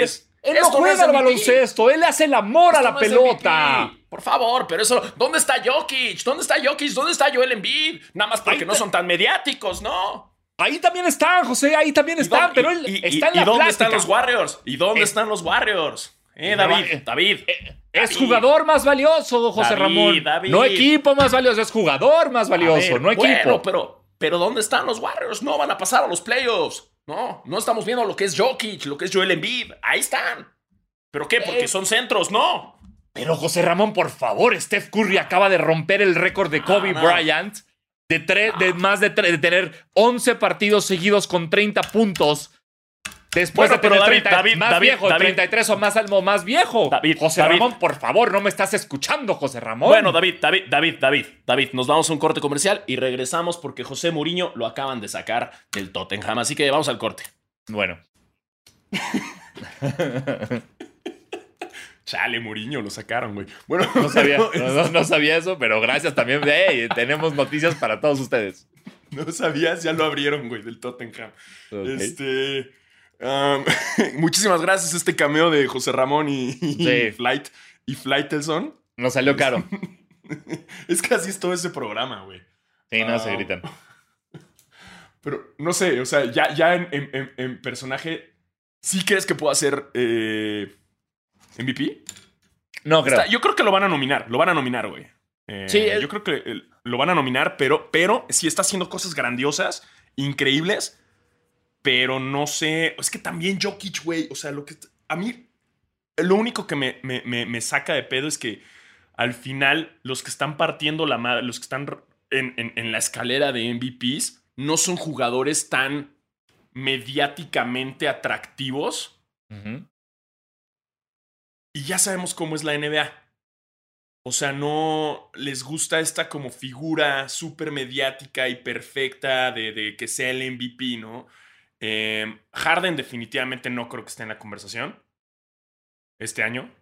él no juega es al baloncesto, él hace el amor a la no pelota. Por favor, pero eso. ¿Dónde está Jokic? ¿Dónde está Jokic? ¿Dónde está Joel Embiid? Nada más porque Ahí no son tan mediáticos, ¿no? Ahí también están, José, ahí también ¿Y están, pero él y- está y- en la ¿Y dónde plática. están los Warriors? ¿Y dónde Es- están los Warriors? Eh, No, David, eh, David. Es David. jugador más valioso, José David, Ramón. David. No equipo más valioso, es jugador más valioso, ver, no equipo. Bueno, pero, pero ¿dónde están los Warriors? No van a pasar a los playoffs. No, no estamos viendo lo que es Jokic, lo que es Joel Embiid. Ahí están. ¿Pero qué? Porque Eh. son centros, no. Pero José Ramón, por favor, Steph Curry acaba de romper el récord de Kobe no. Bryant de, de más de, de tener 11 partidos seguidos con 30 puntos. Después Bueno, de tener David, 30, David, más David, viejo, David. 33 o más, o más viejo. David, José. Ramón, por favor, no me estás escuchando, José Ramón. Bueno, David, David, David, David, David, nos vamos a un corte comercial y regresamos porque José Mourinho lo acaban de sacar del Tottenham. Así que vamos al corte. Bueno. Chale, Mourinho, lo sacaron, güey. Bueno, No sabía, no, no- no sabía eso, pero gracias también. Hey, tenemos noticias para todos ustedes. No sabías, ya lo abrieron, güey, del Tottenham. Este. Um, muchísimas gracias a este cameo de José Ramón y, y Sí. Flight y Flightelson. Nos salió caro. Es que así es todo ese programa, güey. Sí, no se gritan. Pero no sé, o sea, ya, ya en, en- en- en personaje, ¿sí crees que pueda ser eh, MVP? No creo. Está- yo creo que lo van a nominar, lo van a nominar, güey. Eh, Sí, el- yo creo que lo van a nominar, pero, pero sí está haciendo cosas grandiosas, increíbles, pero no sé, es que también Jokic, güey, o sea, lo que a mí, lo único que me, me- me- me saca de pedo es que al final los que están partiendo la madre, los que están en, en- en la escalera de MVPs, no son jugadores tan mediáticamente atractivos y ya sabemos cómo es la NBA. O sea, no les gusta esta como figura súper mediática y perfecta de, de que sea el MVP, ¿no? Eh, Harden definitivamente no creo que esté en la conversación este año.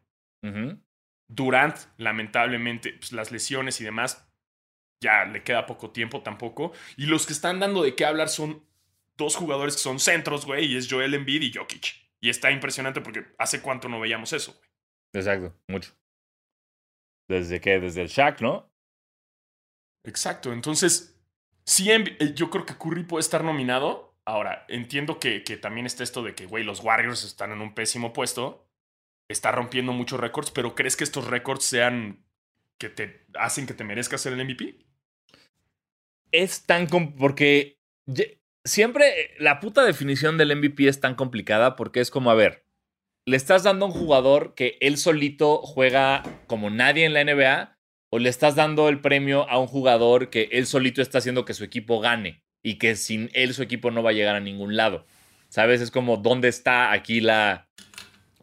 Durant, lamentablemente, pues, las lesiones y demás, ya le queda poco tiempo tampoco. Y los que están dando de qué hablar son dos jugadores que son centros, güey, y es Joel Embiid y Jokic. Y está impresionante porque hace cuánto no veíamos eso, güey. Exacto, mucho. ¿Desde qué? Desde el Shaq, ¿no? Exacto, entonces, sí, eh, yo creo que Curry puede estar nominado. Ahora, entiendo que, que también está esto de que, güey, los Warriors están en un pésimo puesto. Está rompiendo muchos récords, pero ¿crees que estos récords sean que te hacen que te merezcas ser el MVP? Es tan... porque siempre la puta definición del MVP es tan complicada porque es como, a ver, le estás dando a un jugador que él solito juega como nadie en la NBA o le estás dando el premio a un jugador que él solito está haciendo que su equipo gane y que sin él su equipo no va a llegar a ningún lado. ¿Sabes? Es como, ¿dónde está aquí la...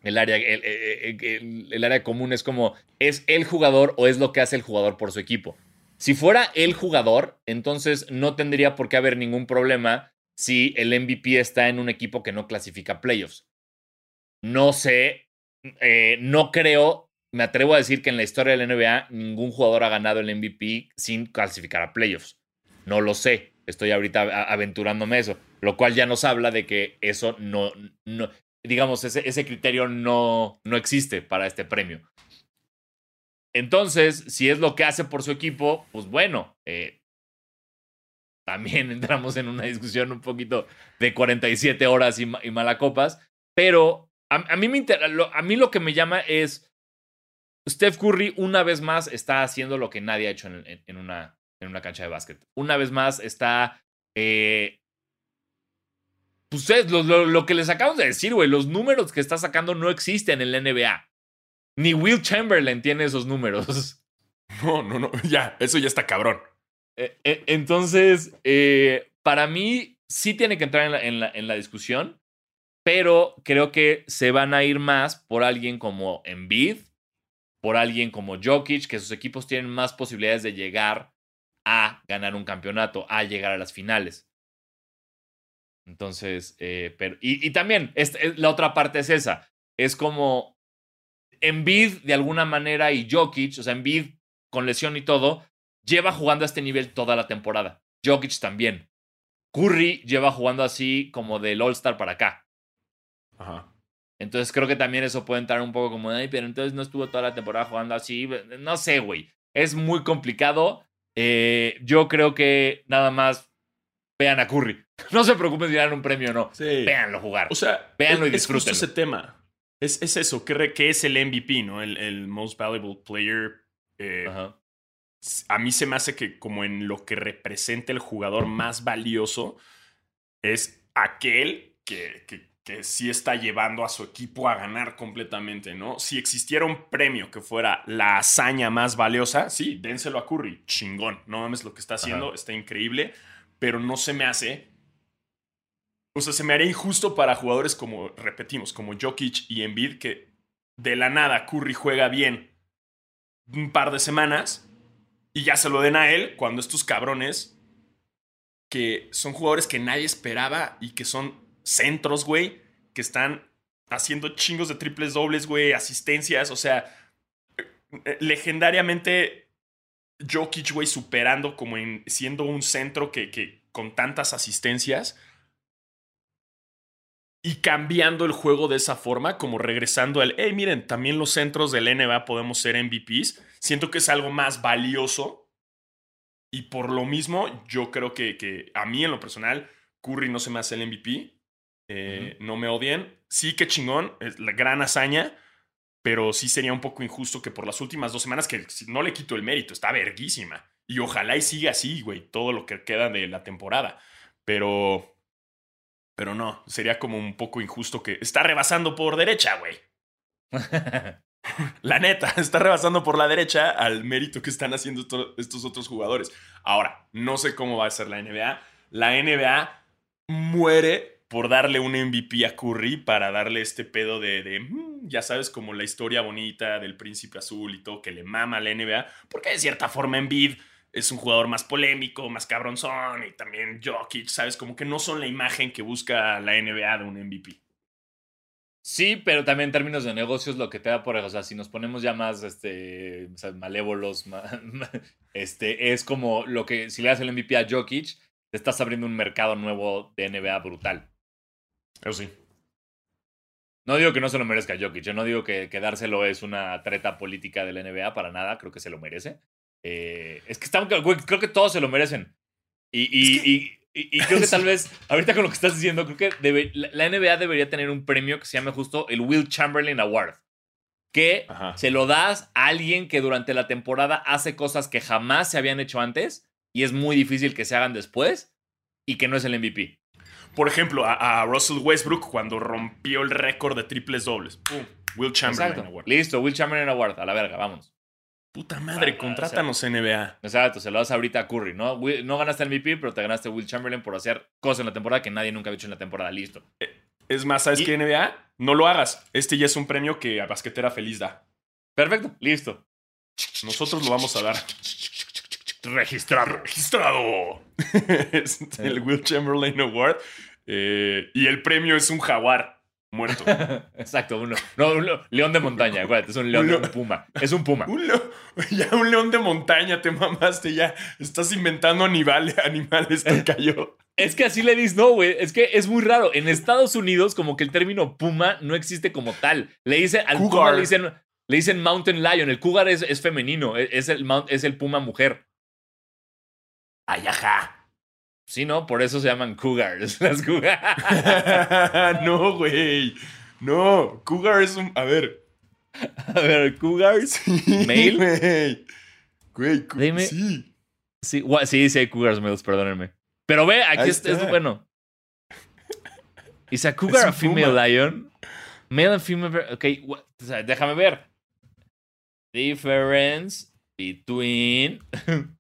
El área, el, el- área común es como, ¿es el jugador o es lo que hace el jugador por su equipo? Si fuera el jugador, entonces no tendría por qué haber ningún problema si el MVP está en un equipo que no clasifica playoffs. No sé, eh, no creo, me atrevo a decir que en la historia de la NBA ningún jugador ha ganado el MVP sin clasificar a playoffs. No lo sé, estoy ahorita aventurándome eso, lo cual ya nos habla de que eso no, no digamos, ese, ese criterio no, no existe para este premio. Entonces, si es lo que hace por su equipo, pues bueno, eh, también entramos en una discusión un poquito de 47 horas y, y malacopas, pero a, mí me inter- lo, a mí lo que me llama es Steph Curry una vez más está haciendo lo que nadie ha hecho en una, en una cancha de básquet. Una vez más está... eh, pues es lo, lo- lo que les acabamos de decir, güey, los números que está sacando no existen en la NBA. Ni Will Chamberlain tiene esos números. No, no, no, ya, eso ya está cabrón. Eh, eh, Entonces, eh, para mí sí tiene que entrar en la, en, la, en la discusión, pero creo que se van a ir más por alguien como Embiid por alguien como Jokic, que sus equipos tienen más posibilidades de llegar a ganar un campeonato, a llegar a las finales. Entonces, eh, pero, y, también la otra parte es esa. Es como Embiid de alguna manera y Jokic, o sea, Embiid con lesión y todo, lleva jugando a este nivel toda la temporada. Jokic también. Curry lleva jugando así como del All-Star para acá. Ajá. Entonces creo que también eso puede entrar un poco como, ay, pero entonces no estuvo toda la temporada jugando así. No sé, güey. Es muy complicado. Eh, yo creo que nada más vean a Curry. No se preocupen si dan un premio o no. Sí. Véanlo jugar. O sea, véanlo y disfrútenlo. Es ese tema. Es, es eso, que, que, es el MVP, ¿no? El, el Most Valuable Player. Eh, Ajá a mí se me hace que como en lo que representa el jugador más valioso es aquel que, que, sí está llevando a su equipo a ganar completamente, ¿no? Si existiera un premio que fuera la hazaña más valiosa, sí, dénselo a Curry, chingón, no mames lo que está haciendo, está increíble, pero no se me hace... O sea, se me haría injusto para jugadores como, repetimos, como Jokic y Embiid, que de la nada Curry juega bien un par de semanas y ya se lo den a él cuando estos cabrones, que son jugadores que nadie esperaba y que son centros, güey, que están haciendo chingos de triples dobles, güey, asistencias, o sea, eh, legendariamente Jokic, güey, superando como en siendo un centro que, que con tantas asistencias y cambiando el juego de esa forma, como regresando al, hey, miren, también los centros del NBA podemos ser MVPs. Siento que es algo más valioso. Y por lo mismo, yo creo que, que a mí en lo personal, Curry no se me hace el MVP. Eh, no me odien. Sí, que chingón, es la gran hazaña. Pero sí sería un poco injusto que por las últimas dos semanas, que no le quito el mérito, está verguísima. Y ojalá y siga así, güey, todo lo que queda de la temporada. Pero pero no, sería como un poco injusto que está rebasando por derecha, güey. la neta, está rebasando por la derecha al mérito que están haciendo estos otros jugadores. Ahora, no sé cómo va a ser la NBA. La NBA muere por darle un MVP a Curry para darle este pedo de, mm, ya sabes, como la historia bonita del príncipe azul y todo que le mama a la NBA, porque de cierta forma Embiid es un jugador más polémico, más cabronzón y también Jokic, ¿sabes? Como que no son la imagen que busca la NBA de un MVP. Sí, pero también en términos de negocios lo que te da por, o sea, si nos ponemos ya más este, malévolos, este, es como lo que si le das el MVP a Jokic, te estás abriendo un mercado nuevo de NBA brutal. Eso sí. No digo que no se lo merezca Jokic, yo no digo que, que dárselo es una treta política de la NBA para nada, creo que se lo merece. Eh, es que están, creo que todos se lo merecen. Y, y, y, creo que tal vez, ahorita con lo que estás diciendo, creo que la NBA debería tener un premio que se llame justo el Will Chamberlain Award. Que se lo das a alguien que durante la temporada hace cosas que jamás se habían hecho antes y es muy difícil que se hagan después y que no es el MVP. Por ejemplo, a, Russell Westbrook cuando rompió el récord de triples dobles. Will Chamberlain Award. Listo, Will Chamberlain Award, a la verga, vamos. Puta madre, contrátanos NBA. Exacto, se lo das ahorita a Curry, ¿no? no ganaste el MVP, pero te ganaste Will Chamberlain por hacer cosas en la temporada que nadie nunca ha hecho en la temporada. Listo. Eh, es más, ¿sabes qué, NBA? No lo hagas. Este ya es un premio que a Basquetera Feliz da. Perfecto, listo. Nosotros lo vamos a dar. Registrado. Registrado. es el eh. Will Chamberlain Award. Eh, y el premio es un jaguar muerto. Exacto, uno. No, un león de montaña, acuérdate, es un león, un, puma. Es un puma. ya un león de montaña, te mamaste, ya estás inventando animales, animales, te cayó. Es que así le dices, no, güey. Es que es muy raro. En Estados Unidos, como que el término puma no existe como tal. Le dicen al puma le dicen, le dicen mountain lion. El cougar es, es femenino, e, es el, es el puma mujer. Ay, ajá. Sí, ¿no? Por eso se llaman cougars. Las cougars. no, güey. No, cougar es un. A ver. A ver, cougars. Sí, Male. Güey, Dime. sí. Sí, sí, sí hay cougars males, perdónenme. Pero ve, aquí es, es, bueno. ¿Is a cougar a female lion? Male and female. Ok, déjame ver. Difference between.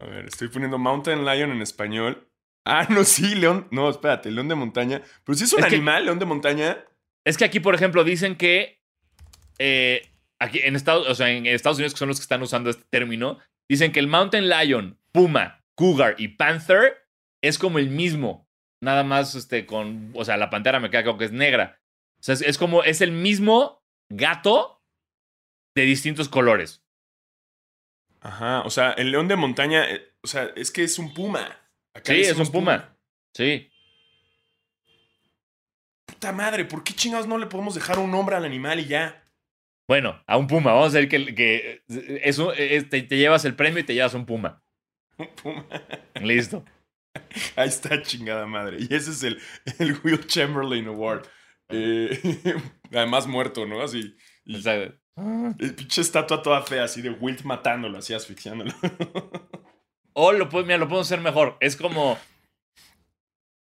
A ver, estoy poniendo Mountain Lion en español. Ah, no, sí, león. No, espérate, león de montaña. Pero si es un animal, león de montaña. Es que aquí, por ejemplo, dicen que eh, aquí en Estados, o sea, en Estados Unidos, que son los que están usando este término, dicen que el Mountain Lion, Puma, Cougar y Panther es como el mismo. Nada más este, con. O sea, la pantera me queda como que es negra. O sea, es, es como. Es el mismo gato de distintos colores. Ajá, o sea, el león de montaña, eh, o sea, es que es un puma. Acá Sí, es un puma. Sí. Puta madre, ¿por qué chingados no le podemos dejar un nombre al animal y ya? Bueno, a un puma. Vamos a decir que, que es un- es- te, te llevas el premio y te llevas un puma. Un puma. Listo. Ahí está chingada madre. Y ese es el, el Will Chamberlain Award. Eh, además muerto, ¿no? Así. Y O el pinche estatua toda fea, así de Wilt matándolo, así asfixiándolo. O lo, puedes- mira, lo podemos hacer mejor. Es como.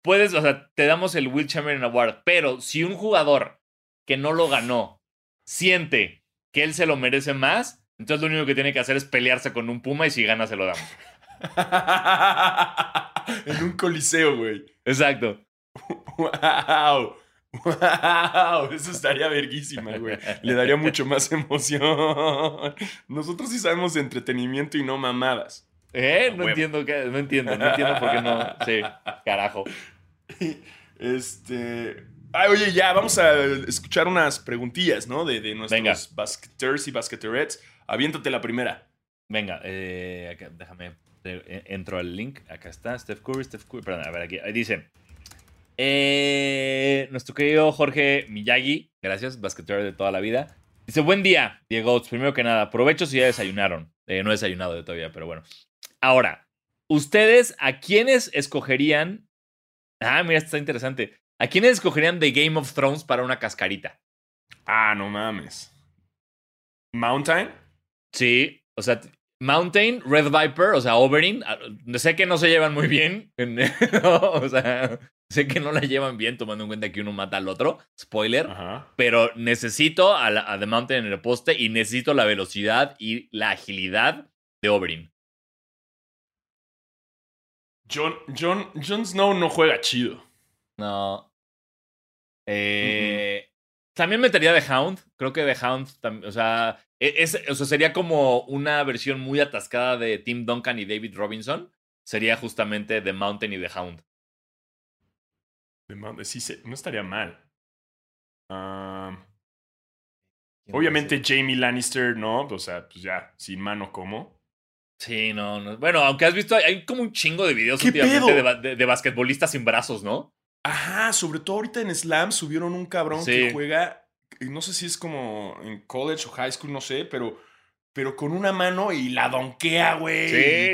Puedes, o sea, te damos el Will Chamberlain Award, pero si un jugador que no lo ganó siente que él se lo merece más, entonces lo único que tiene que hacer es pelearse con un puma y si gana se lo damos. en un coliseo, güey. Exacto. ¡Wow! ¡Wow! Eso estaría verguísima, güey. Le daría mucho más emoción. Nosotros sí sabemos de entretenimiento y no mamadas. ¿Eh? No entiendo, qué- no entiendo, no entiendo por qué no. Sí, carajo. Este. Ay, oye, ya, vamos a escuchar unas preguntillas, ¿no? De, de nuestros Venga. basketers y basqueterettes. Aviéntate la primera. Venga, eh, acá, déjame, eh, entro al link. Acá está, Steph Curry, Steph Curry. Perdón, a ver, aquí ahí dice. Eh, nuestro querido Jorge Miyagi, gracias, basquetero de toda la vida. Dice, buen día, Diego. Primero que nada, aprovecho si ya desayunaron. Eh, no he desayunado de todavía, pero bueno. Ahora, ¿ustedes a quiénes escogerían? Ah, mira, esto está interesante. ¿A quiénes escogerían de Game of Thrones para una cascarita? Ah, no mames. ¿Mountain? Sí, o sea, Mountain, Red Viper, o sea, Oberyn, ah, sé que no se llevan muy bien, en- o sea, sé que no la llevan bien tomando en cuenta que uno mata al otro, spoiler, Ajá. pero necesito a, la- a The Mountain en el poste y necesito la velocidad y la agilidad de Oberyn. John, John, Jon Snow no juega chido. No. Eh, También metería The Hound. Creo que The Hound, o sea, e- es, o sea, sería como una versión muy atascada de Tim Duncan y David Robinson. Sería justamente The Mountain y The Hound. De Mount- Sí, no estaría mal. Ah, ¿Quién obviamente Jamie Lannister, ¿no? O sea, pues ya, sin mano como. Sí, no, no. Bueno, aunque has visto, hay como un chingo de videos ¿Qué últimamente de, ba- de- de basquetbolistas sin brazos, ¿no? Ajá, sobre todo ahorita en Slam subieron un cabrón Sí. que juega, eh, no sé si es como en college o high school, no sé, pero, pero con una mano y la donkea, güey.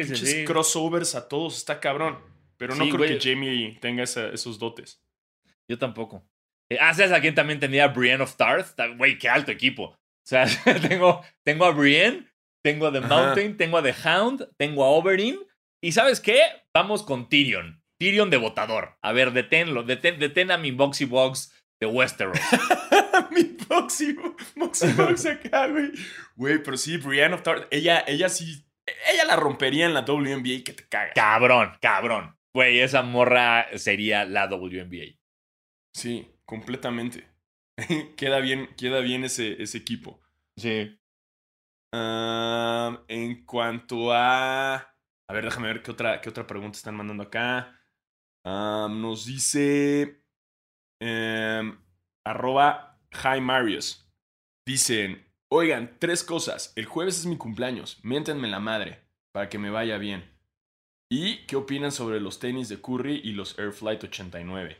Sí, y sí. crossovers a todos, está cabrón. Pero no Sí, creo güey. que Jamie tenga esa- esos dotes. Yo tampoco. Eh, ah, ¿sabes a quién también tenía Brienne of Tarth? Ta- Güey, qué alto equipo. O sea, tengo, tengo a Brienne, tengo a The Ajá. Mountain, tengo a The Hound, tengo a Oberyn. ¿Y sabes qué? Vamos con Tyrion. Tyrion de votador. A ver, deténlo. Detén, detén a mi Boxy Box de Westeros. Mi Boxy, Boxy Box acá, güey. Güey, pero sí, Brienne of Tarth, ella, ella sí, ella la rompería en la WNBA que te caga. cabrón, cabrón. Güey, esa morra sería la WNBA. Sí, completamente. queda bien, queda bien ese, ese equipo. Sí. En cuanto a. A ver, déjame ver qué otra, qué otra pregunta están mandando acá. Nos dice. em, arroba Hi Marius. Dicen: Oigan, tres cosas. El jueves es mi cumpleaños. Miéntenme la madre para que me vaya bien. ¿Y qué opinan sobre los tenis de Curry y los Air Flight 89?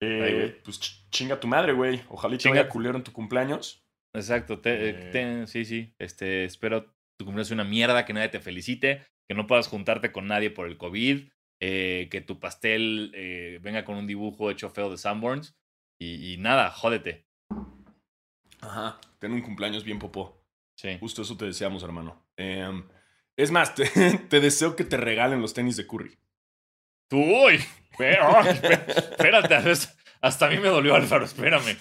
Eh, Ay, pues ch- chinga tu madre, güey. Ojalá y te Chinga- vaya culero en tu cumpleaños. Exacto, te- eh, Eh. te- sí, sí. Este, espero tu cumpleaños sea una mierda, que nadie te felicite, que no puedas juntarte con nadie por el COVID, eh, que tu pastel eh, venga con un dibujo hecho feo de Sanborns y, y nada, jódete. Ajá. Ten un cumpleaños bien popó. Sí. Justo eso te deseamos, hermano. Em, es más, te, te deseo que te regalen los tenis de Curry. Tú, uy, espérate, hasta- hasta a mí me dolió Álvaro, espérame.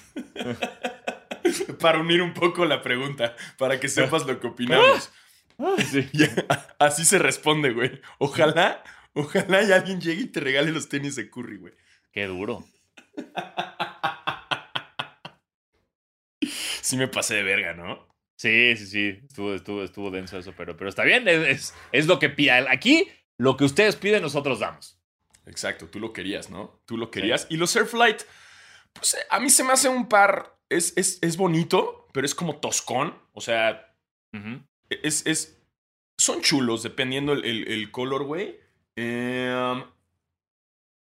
para unir un poco la pregunta, para que sepas lo que opinamos. Sí. Y así se responde, güey. Ojalá, ojalá y alguien llegue y te regale los tenis de Curry, güey. Qué duro. sí me pasé de verga, ¿no? Sí, sí, sí. Estuvo, estuvo, estuvo denso eso, pero, pero está bien. Es, es, lo que pide. Aquí, lo que ustedes piden, nosotros damos. Exacto, tú lo querías, ¿no? Tú lo querías. Y los Surflight, pues a mí se me hace un par. Es, es, es bonito, pero es como toscón. O sea, Ujú. es, es, son chulos dependiendo el, el, el color, güey. Eh,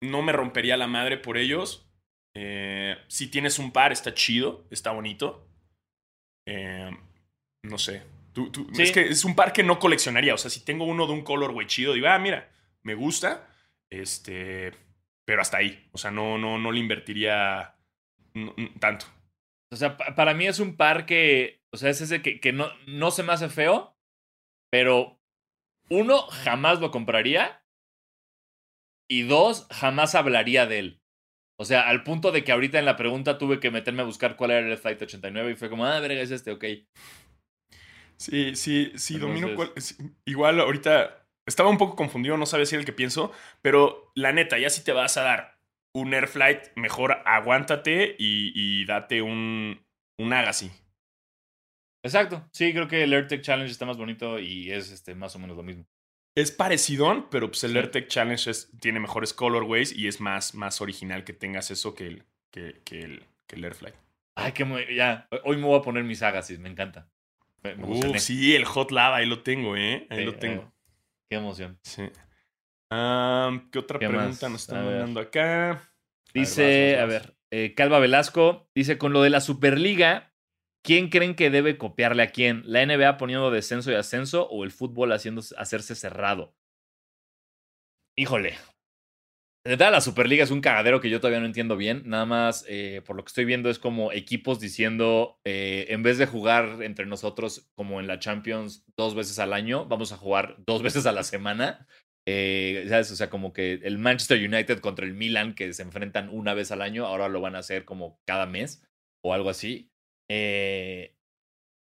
no me rompería la madre por ellos. Eh, si tienes un par, está chido, está bonito. Eh, no sé. Tú- tú- Sí. Es que es un par que no coleccionaría. O sea, si tengo uno de un color, güey, chido, digo, ah, mira, me gusta. Este. Pero hasta ahí. O sea, no, no, no le invertiría tanto. O sea, pa- para mí es un par que, o sea, es ese que, que no, no se me hace feo, pero uno, jamás lo compraría y dos, jamás hablaría de él. O sea, al punto de que ahorita en la pregunta tuve que meterme a buscar cuál era el Flight 89 y fue como, ah, verga, es este, ok. Sí, sí, sí, domino Entonces- sí, Igual ahorita estaba un poco confundido, no sabía si era el que pienso, pero la neta, ya si te vas a dar un Airflight, mejor aguántate y, y date un, un Agassi. Exacto, sí, creo que el AirTech Challenge está más bonito y es este, más o menos lo mismo. Es parecidón, pero pues el Sí. AirTech Challenge es- tiene mejores colorways y es más, más original que tengas eso que el, que, que el, que el Airflight. Ay, qué muy, ya, hoy me voy a poner mis Agassiz, me encanta. Uh, sí, el Hot Lava, ahí lo tengo, ¿eh? Ahí Sí, lo tengo. eh, qué emoción. Sí. ¿Qué otra ¿Qué pregunta más? nos están mandando acá? Dice, a vas, vas, ver, eh, Calva Velasco, dice, con lo de la Superliga, ¿quién creen que debe copiarle a quién? ¿La NBA poniendo descenso y ascenso o el fútbol haciendo, hacerse cerrado? Híjole. De la Superliga es un cagadero que yo todavía no entiendo bien. Nada más, eh, por lo que estoy viendo, es como equipos diciendo, eh, en vez de jugar entre nosotros como en la Champions dos veces al año, vamos a jugar dos veces a la semana. Eh, ¿Sabes? O sea, como que el Manchester United contra el Milan, que se enfrentan una vez al año, ahora lo van a hacer como cada mes o algo así.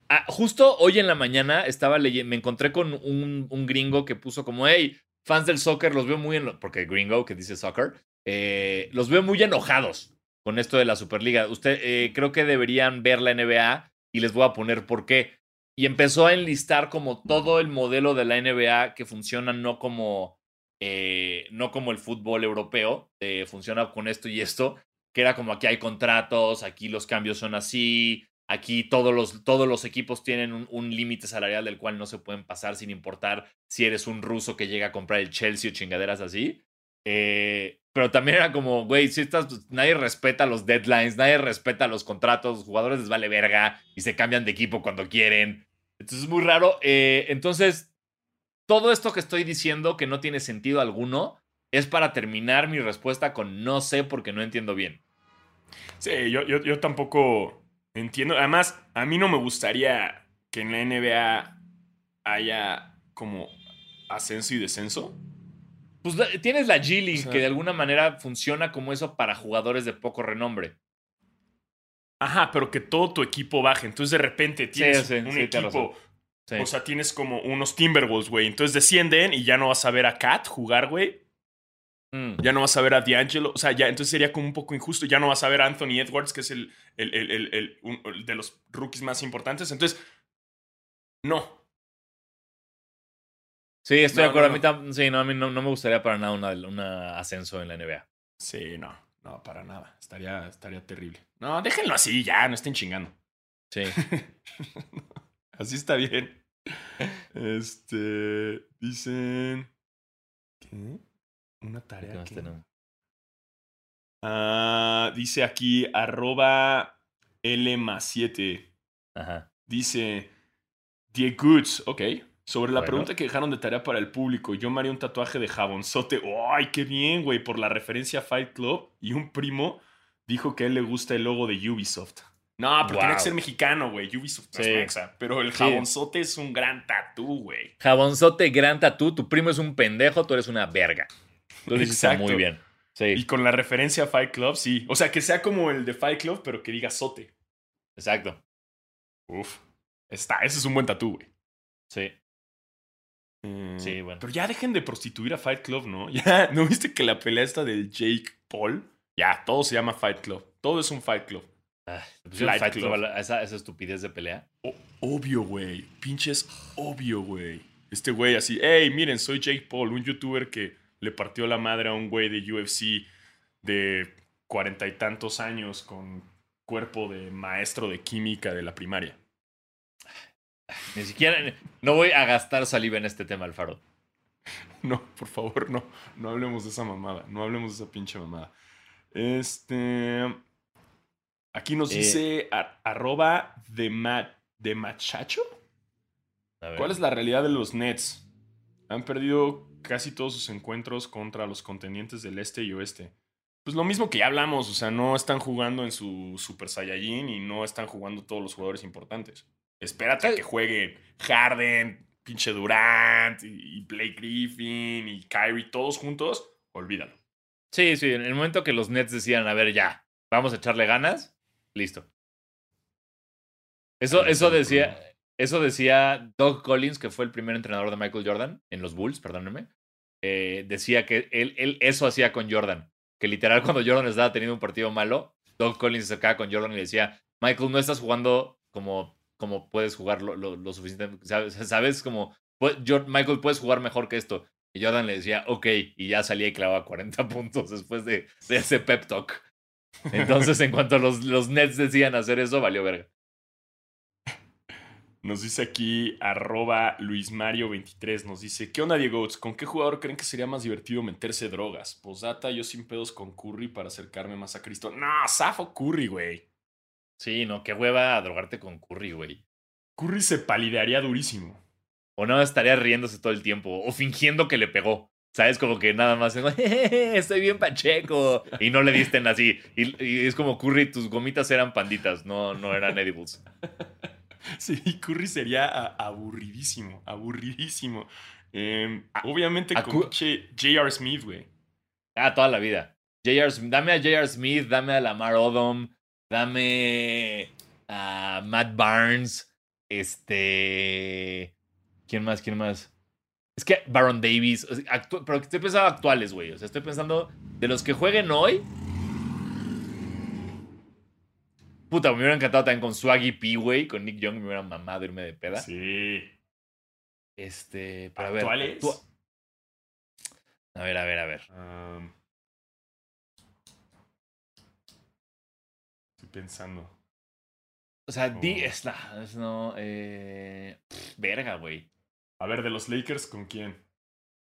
Ah, justo hoy en la mañana estaba leyendo, me encontré con un, un gringo que puso como, hey, fans del soccer, los veo muy, eno-", porque gringo que dice soccer, eh, los veo muy enojados con esto de la Superliga. Usted, eh, creo que deberían ver la NBA y les voy a poner por qué. Y empezó a enlistar como todo el modelo de la NBA que funciona no como, eh, no como el fútbol europeo, eh, funciona con esto y esto, que era como aquí hay contratos, aquí los cambios son así, aquí todos los, todos los equipos tienen un, un límite salarial del cual no se pueden pasar sin importar si eres un ruso que llega a comprar el Chelsea o chingaderas así. Eh, pero también era como, güey, si estás, pues, nadie respeta los deadlines, nadie respeta los contratos, los jugadores les vale verga y se cambian de equipo cuando quieren. Entonces es muy raro. Eh, entonces, todo esto que estoy diciendo que no tiene sentido alguno es para terminar mi respuesta con no sé porque no entiendo bien. Sí, yo, yo, yo tampoco entiendo. Además, a mí no me gustaría que en la NBA haya como ascenso y descenso. Pues tienes la G League O sea- que de alguna manera funciona como eso para jugadores de poco renombre. Ajá, pero que todo tu equipo baje. Entonces, de repente tienes sí, un sí, equipo. Sí. O sea, tienes como unos Timberwolves, güey. Entonces descienden y ya no vas a ver a Kat jugar, güey. Mm. Ya no vas a ver a D'Angelo. O sea, ya entonces sería como un poco injusto. Ya no vas a ver a Anthony Edwards, que es el, el, el- el- un- de los rookies más importantes. Entonces, no. Sí, estoy No, de acuerdo. no, A mí, sí, no, a mí no, no me gustaría para nada una ascenso en la NBA. Sí, no. No, para nada. Estaría, estaría terrible. No, déjenlo así, ya, no estén chingando. Sí. Así está bien. Este. Dicen. ¿Qué? Una ¿Qué tarea. más que- tenemos? Ah, dice aquí, arroba L más 7. Ajá. Dice. The Goods. Ok. Sobre la Bueno. pregunta que dejaron de tarea para el público, yo me haría un tatuaje de jabonzote. ¡Ay, qué bien, güey! Por la referencia a Fight Club. Y un primo dijo que a él le gusta el logo de Ubisoft. No, pero tiene que Wow. ser mexicano, güey. Ubisoft no es Sí. mexa. Pero el Sí. jabonzote es un gran tatú, güey. Jabonzote, gran tatú. Tu primo es un pendejo, tú eres una verga. Lo hiciste muy bien. Sí, Y con la referencia a Fight Club, sí. O sea, que sea como el de Fight Club, pero que diga sote. exacto. Uf. Está, ese es un buen tatú, güey. Sí. Mm, Sí, bueno. Pero ya dejen de prostituir a Fight Club, ¿no? Ya, ¿no viste que la pelea esta del Jake Paul? Ya, todo se llama Fight Club. Todo es un Fight Club. Ah, Fight Club. Club a esa, esa estupidez de pelea. O- obvio, güey. Pinches obvio, güey. Este güey así, hey, miren, soy Jake Paul, un youtuber que le partió la madre a un güey de UFC de cuarenta y tantos años con cuerpo de maestro de química de la primaria. Ni siquiera. No voy a gastar saliva en este tema, Alfaro. No, por favor, no. No hablemos de esa mamada. No hablemos de esa pinche mamada. Este. Aquí nos Eh. dice a- arroba de, ma- de machacho. ¿Cuál es la realidad de los Nets? Han perdido casi todos sus encuentros contra los contendientes del este y oeste. Pues lo mismo que ya hablamos, o sea, no están jugando en su Super Saiyajin y no están jugando todos los jugadores importantes. Espérate a que juegue Harden, pinche Durant y, Blake Griffin y Kyrie todos juntos, olvídalo. Sí, sí, en el momento que los Nets decían, a ver, ya, vamos a echarle ganas, listo. Eso, eso decía, eso decía Doug Collins, que fue el primer entrenador de Michael Jordan en los Bulls, perdónenme. Eh, decía que él, él eso hacía con Jordan. Que literal, cuando Jordan estaba teniendo un partido malo, Doug Collins se acercaba con Jordan y le decía, Michael, no estás jugando como, puedes jugar lo, lo, suficiente. ¿Sabes? ¿Sabes? Como, "Pu- Jor- Michael, puedes jugar mejor que esto. Y Jordan le decía, ok, y ya salía y clavaba 40 puntos después de, ese pep talk. Entonces, en cuanto los Nets decían hacer eso, valió verga. Nos dice aquí arroba luismario23, nos dice, ¿qué onda Diego? ¿Con qué jugador creen que sería más divertido meterse drogas? Posdata, yo sin pedos con Curry para acercarme más a Cristo. No, Safo Curry, güey. Sí, no, qué hueva a drogarte con Curry, güey. Curry se palidearía durísimo. O no estaría riéndose todo el tiempo, o fingiendo que le pegó. ¿Sabes? Como que nada más, "Jejeje, estoy bien pacheco. Y no le disten así. Y, y es como Curry, tus gomitas eran panditas, no, no eran edibles. Sí, Curry sería aburridísimo, aburridísimo. Em, obviamente a con J.R. Smith, güey. Ah, toda la vida. J.R. Smith- dame a J.R. Smith, dame a Lamar Odom, dame a Matt Barnes, este... ¿Quién más? ¿Quién más? Es que Baron Davis, o sea, actu- pero estoy pensando actuales, güey. O sea, estoy pensando de los que jueguen hoy. Puta, me hubiera encantado también con Swaggy P, güey. Con Nick Young me hubiera mamado irme de peda. Sí. Este, pero a ver. ¿Actuales? actua- A ver, a ver, a ver. Estoy pensando. O sea, di, Oh. es, nah, es no, eh, pff, verga, güey. A ver, de los Lakers, ¿con quién?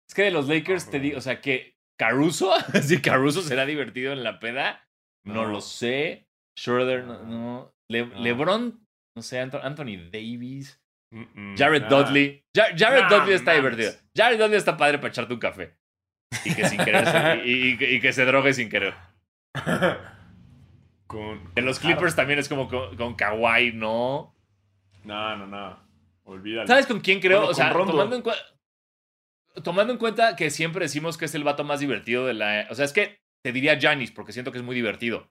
Es que de los Lakers Ah, te bueno. digo, o sea, que Caruso, si Caruso será divertido en la peda, no, No. lo sé. Schroeder, no. Ah. no. Le- No. LeBron, no sé, Anthony Davis, Mm, mm, Jared nah. Dudley. Ja- Jared Nah, Dudley está divertido. Jared Dudley está padre para echarte un café. Y que sin querer, se- y, y- y que se drogue sin querer. con, En los Clippers también es como con, con Kawhi, ¿no? No, no, no. Olvídalo. ¿Sabes con quién creo? Bueno, o sea, tomando en, tomando en cuenta que siempre decimos que es el vato más divertido de la. O sea, es que te diría Janis porque siento que es muy divertido.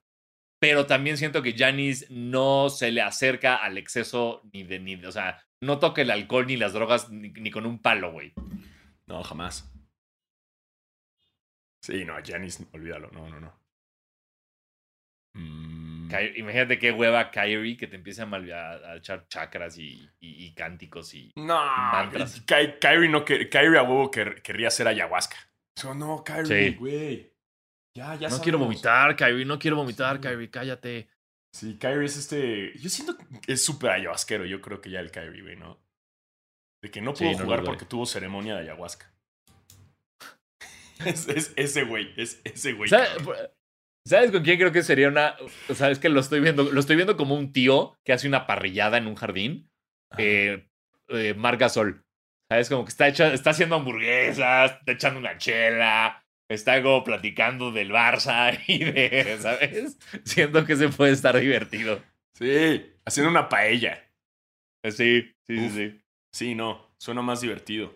Pero también siento que Janis no se le acerca al exceso ni de ni de- O sea, no toca el alcohol ni las drogas ni, ni con un palo, güey. No, jamás. Sí, no, Janis, olvídalo. No, no, no. Mm, Imagínate qué hueva Kyrie que te empiece a, a- echar chakras y, y- y cánticos y. No, Mantras. Ky- Kyrie, no Kyrie a huevo quer- querría hacer ayahuasca. So, no, Kyrie, Sí. Ya, ya no quiero vomitar, Kyrie, no quiero vomitar, Sí. Kyrie, cállate. Sí, Kyrie es este. Yo siento que es súper ayahuasquero. Yo creo que ya el Kyrie, güey, ¿no? De que no pudo jugar porque tuvo ceremonia de ayahuasca. es, es ese güey, es ese güey. ¿Sabes, cabrón. ¿Sabes con quién creo que sería una. O sea, es que lo estoy viendo. Lo estoy viendo como un tío que hace una parrillada en un jardín. Eh, eh, Marc Gasol. ¿Sabes? Como que está, hecha, está haciendo hamburguesas, está echando una chela, está como platicando del Barça y de. ¿Sabes? Siento que se puede estar divertido. Sí, haciendo una paella. Eh, Sí, sí, sí, sí. Sí, no, suena más divertido.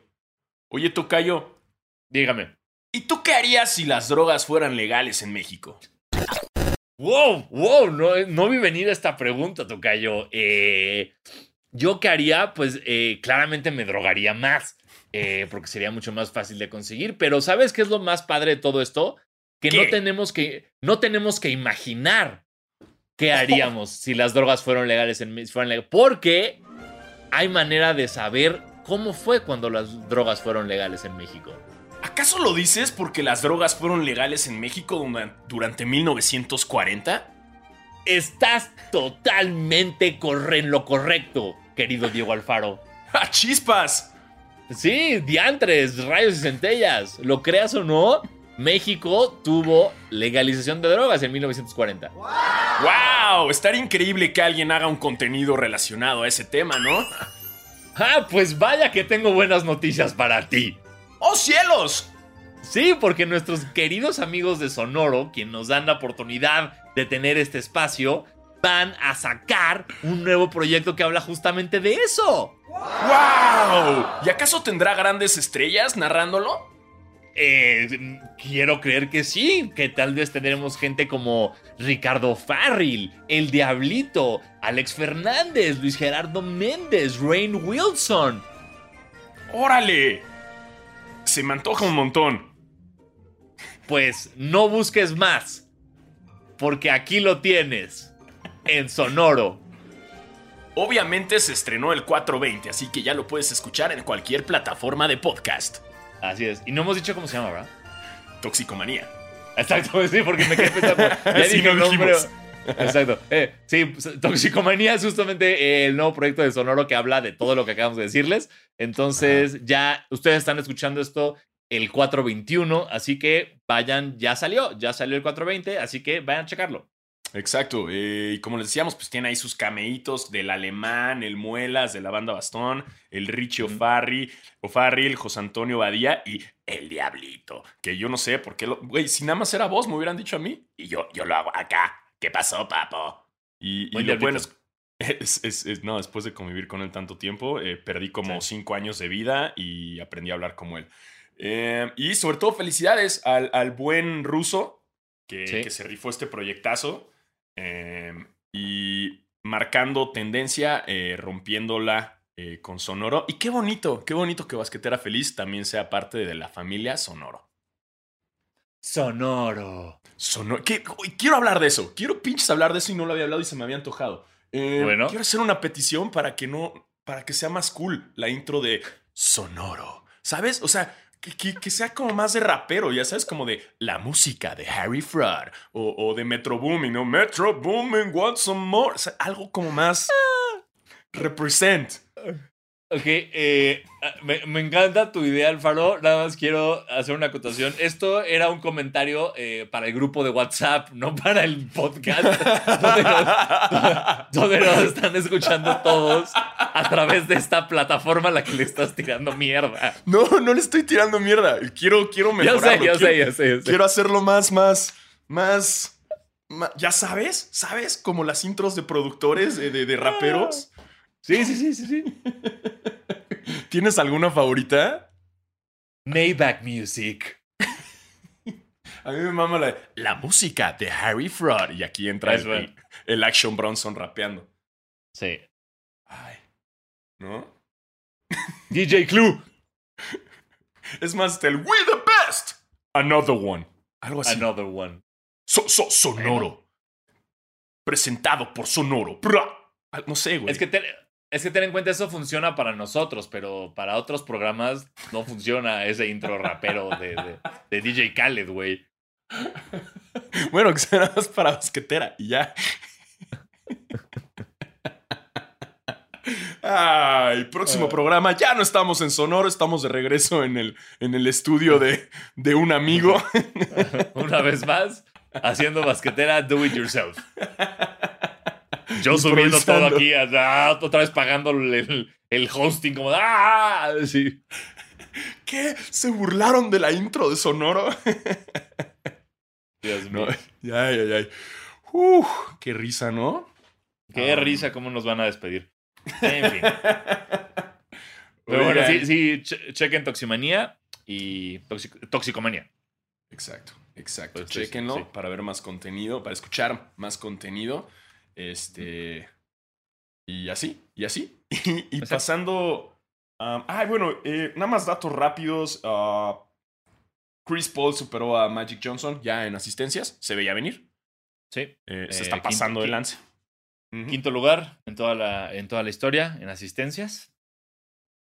Oye, Tocayo, Dígame. ¿y tú qué harías si las drogas fueran legales en México? Wow, wow, no, no vi venir esta pregunta, Tocayo. Eh, ¿Yo qué haría? Pues eh, claramente me drogaría más, eh, porque sería mucho más fácil de conseguir. Pero ¿sabes qué es lo más padre de todo esto? Que no tenemos que, no tenemos que imaginar qué haríamos si las drogas fueron legales en fueran legales. Porque hay manera de saber cómo fue cuando las drogas fueron legales en México. ¿Acaso lo dices porque las drogas fueron legales en México durante 1940? Estás totalmente en lo correcto, querido Diego Alfaro. ¡Ah, chispas! Sí, diantres, rayos y centellas. Lo creas o no, México tuvo legalización de drogas en 1940. ¡Wow! Estaría increíble que alguien haga un contenido relacionado a ese tema, ¿no? Ah, pues vaya que tengo buenas noticias para ti. ¡Oh cielos! Sí, porque nuestros queridos amigos de Sonoro, quien nos dan la oportunidad de tener este espacio, van a sacar un nuevo proyecto que habla justamente de eso. ¡Wow! ¿Y acaso tendrá grandes estrellas narrándolo? Eh, quiero creer que sí, que tal vez tendremos gente como Ricardo Farril, El Diablito, Alex Fernández, Luis Gerardo Méndez, Rain Wilson. ¡Órale! Se me antoja un montón. Pues no busques más, porque aquí lo tienes, en Sonoro. Obviamente se estrenó el 420, así que ya lo puedes escuchar en cualquier plataforma de podcast. Así es. Y no hemos dicho cómo se llama, ¿verdad? Toxicomanía. Exacto, sí, porque me quedé pensando. Ya dije el nombre. Exacto. Eh, sí, pues, Toxicomanía es justamente el nuevo proyecto de Sonoro que habla de todo lo que acabamos de decirles. Entonces, ya ustedes están escuchando esto el 421, así que vayan, ya salió, ya salió el 420, así que vayan a checarlo. Exacto, eh, y como les decíamos, pues tiene ahí sus cameitos del alemán, el Muelas, de la banda Bastón, el Richie O'Farrill, O'Farrill, José Antonio Badía y el Diablito. Que yo no sé por qué, güey, si nada más era vos, me hubieran dicho a mí, y yo, yo lo hago acá. ¿Qué pasó, papo? Y, y lo bueno es, no, después de convivir con él tanto tiempo, eh, perdí como cinco años de vida y aprendí a hablar como él. Eh, y sobre todo, felicidades al, buen ruso que, que se rifó este proyectazo. Em, y marcando tendencia, eh, rompiéndola eh, con Sonoro. Y qué bonito, qué bonito que Basquetera Feliz también sea parte de la familia Sonoro. Sonoro. Sonoro. quiero hablar de eso. Quiero pinches hablar de eso y no lo había hablado y se me había antojado. Em, bueno. Quiero hacer una petición para que no. para que sea más cool la intro de Sonoro. ¿Sabes? O sea, que, sea como más de rapero, ya sabes, como de la música de Harry Fraud o, de Metro Booming, ¿no? Metro Booming, want some more. O sea, algo como más represent. Ok, eh, ah, me, encanta tu idea, Alfaro. Nada más quiero hacer una acotación. Esto era un comentario eh, para el grupo de WhatsApp, no para el podcast, donde, nos, están escuchando todos a través de esta plataforma a la que le estás tirando mierda. No, no le estoy tirando mierda. Quiero, quiero mejorarlo. Ya sé, ya sé, ya sé, Quiero hacerlo más, más, más... ¿Ya sabes? ¿Sabes? Como las intros de productores, de, de raperos. Sí, sí, sí, sí, sí. ¿Tienes alguna favorita? Maybach Music. A mí me mama la, la música de Harry Fraud. Y aquí entra el, el, Action Bronson rapeando. Sí. Ay. ¿No? DJ Clue. Es más, el We the Best. Another one. Algo así. Another one. So, so, sonoro. Presentado por Sonoro. No sé, güey. Es que te, es que ten en cuenta, eso funciona para nosotros, pero para otros programas no funciona ese intro rapero de, de, DJ Khaled, güey. Bueno, que será más para basquetera y ya. Ay, próximo ah. programa. Ya no estamos en Sonoro, estamos de regreso en el, en el estudio de, de un amigo. Una vez más, haciendo basquetera do it yourself. Yo subiendo todo aquí, otra vez pagando el, el hosting, como, ¡ah! Sí. ¿Qué? ¿Se burlaron de la intro de Sonoro? Dios mío. ya, ya, ya. Uf, qué risa, ¿no? Qué risa, cómo nos van a despedir. En fin. Pero bueno, sí, sí, chequen Toximanía y Toxicomanía. Exacto, exacto. Pues, Chequenlo para ver más contenido, para escuchar más contenido. Este. Y así, y así. y, pasando. ay, bueno, eh, nada más datos rápidos. Ah, Chris Paul superó a Magic Johnson ya en asistencias. Se veía venir. Sí. Eh, se Eh, está pasando qui- lance. Quinto lugar en toda, la, en toda la historia en asistencias.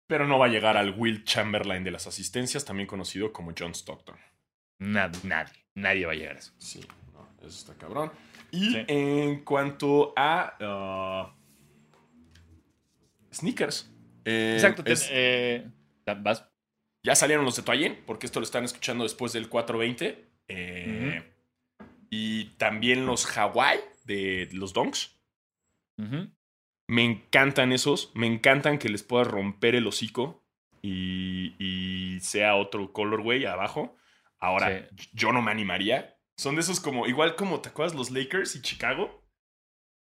Pero no va a llegar al Will Chamberlain de las asistencias, también conocido como John Stockton. Nadie, nadie, nadie va a llegar a eso. Sí, no, eso está cabrón. Y Sí. en cuanto a ah, sneakers. eh, Exacto. es- eh, vas. ya salieron los de Toyen, porque esto lo están escuchando después del 420. eh, Y también los Hawaii de los Donks. Me encantan esos. Me encantan que les puedas romper el hocico y, y sea otro colorway abajo. Ahora, yo no me animaría. Son de esos como, igual como, ¿te acuerdas los Lakers y Chicago?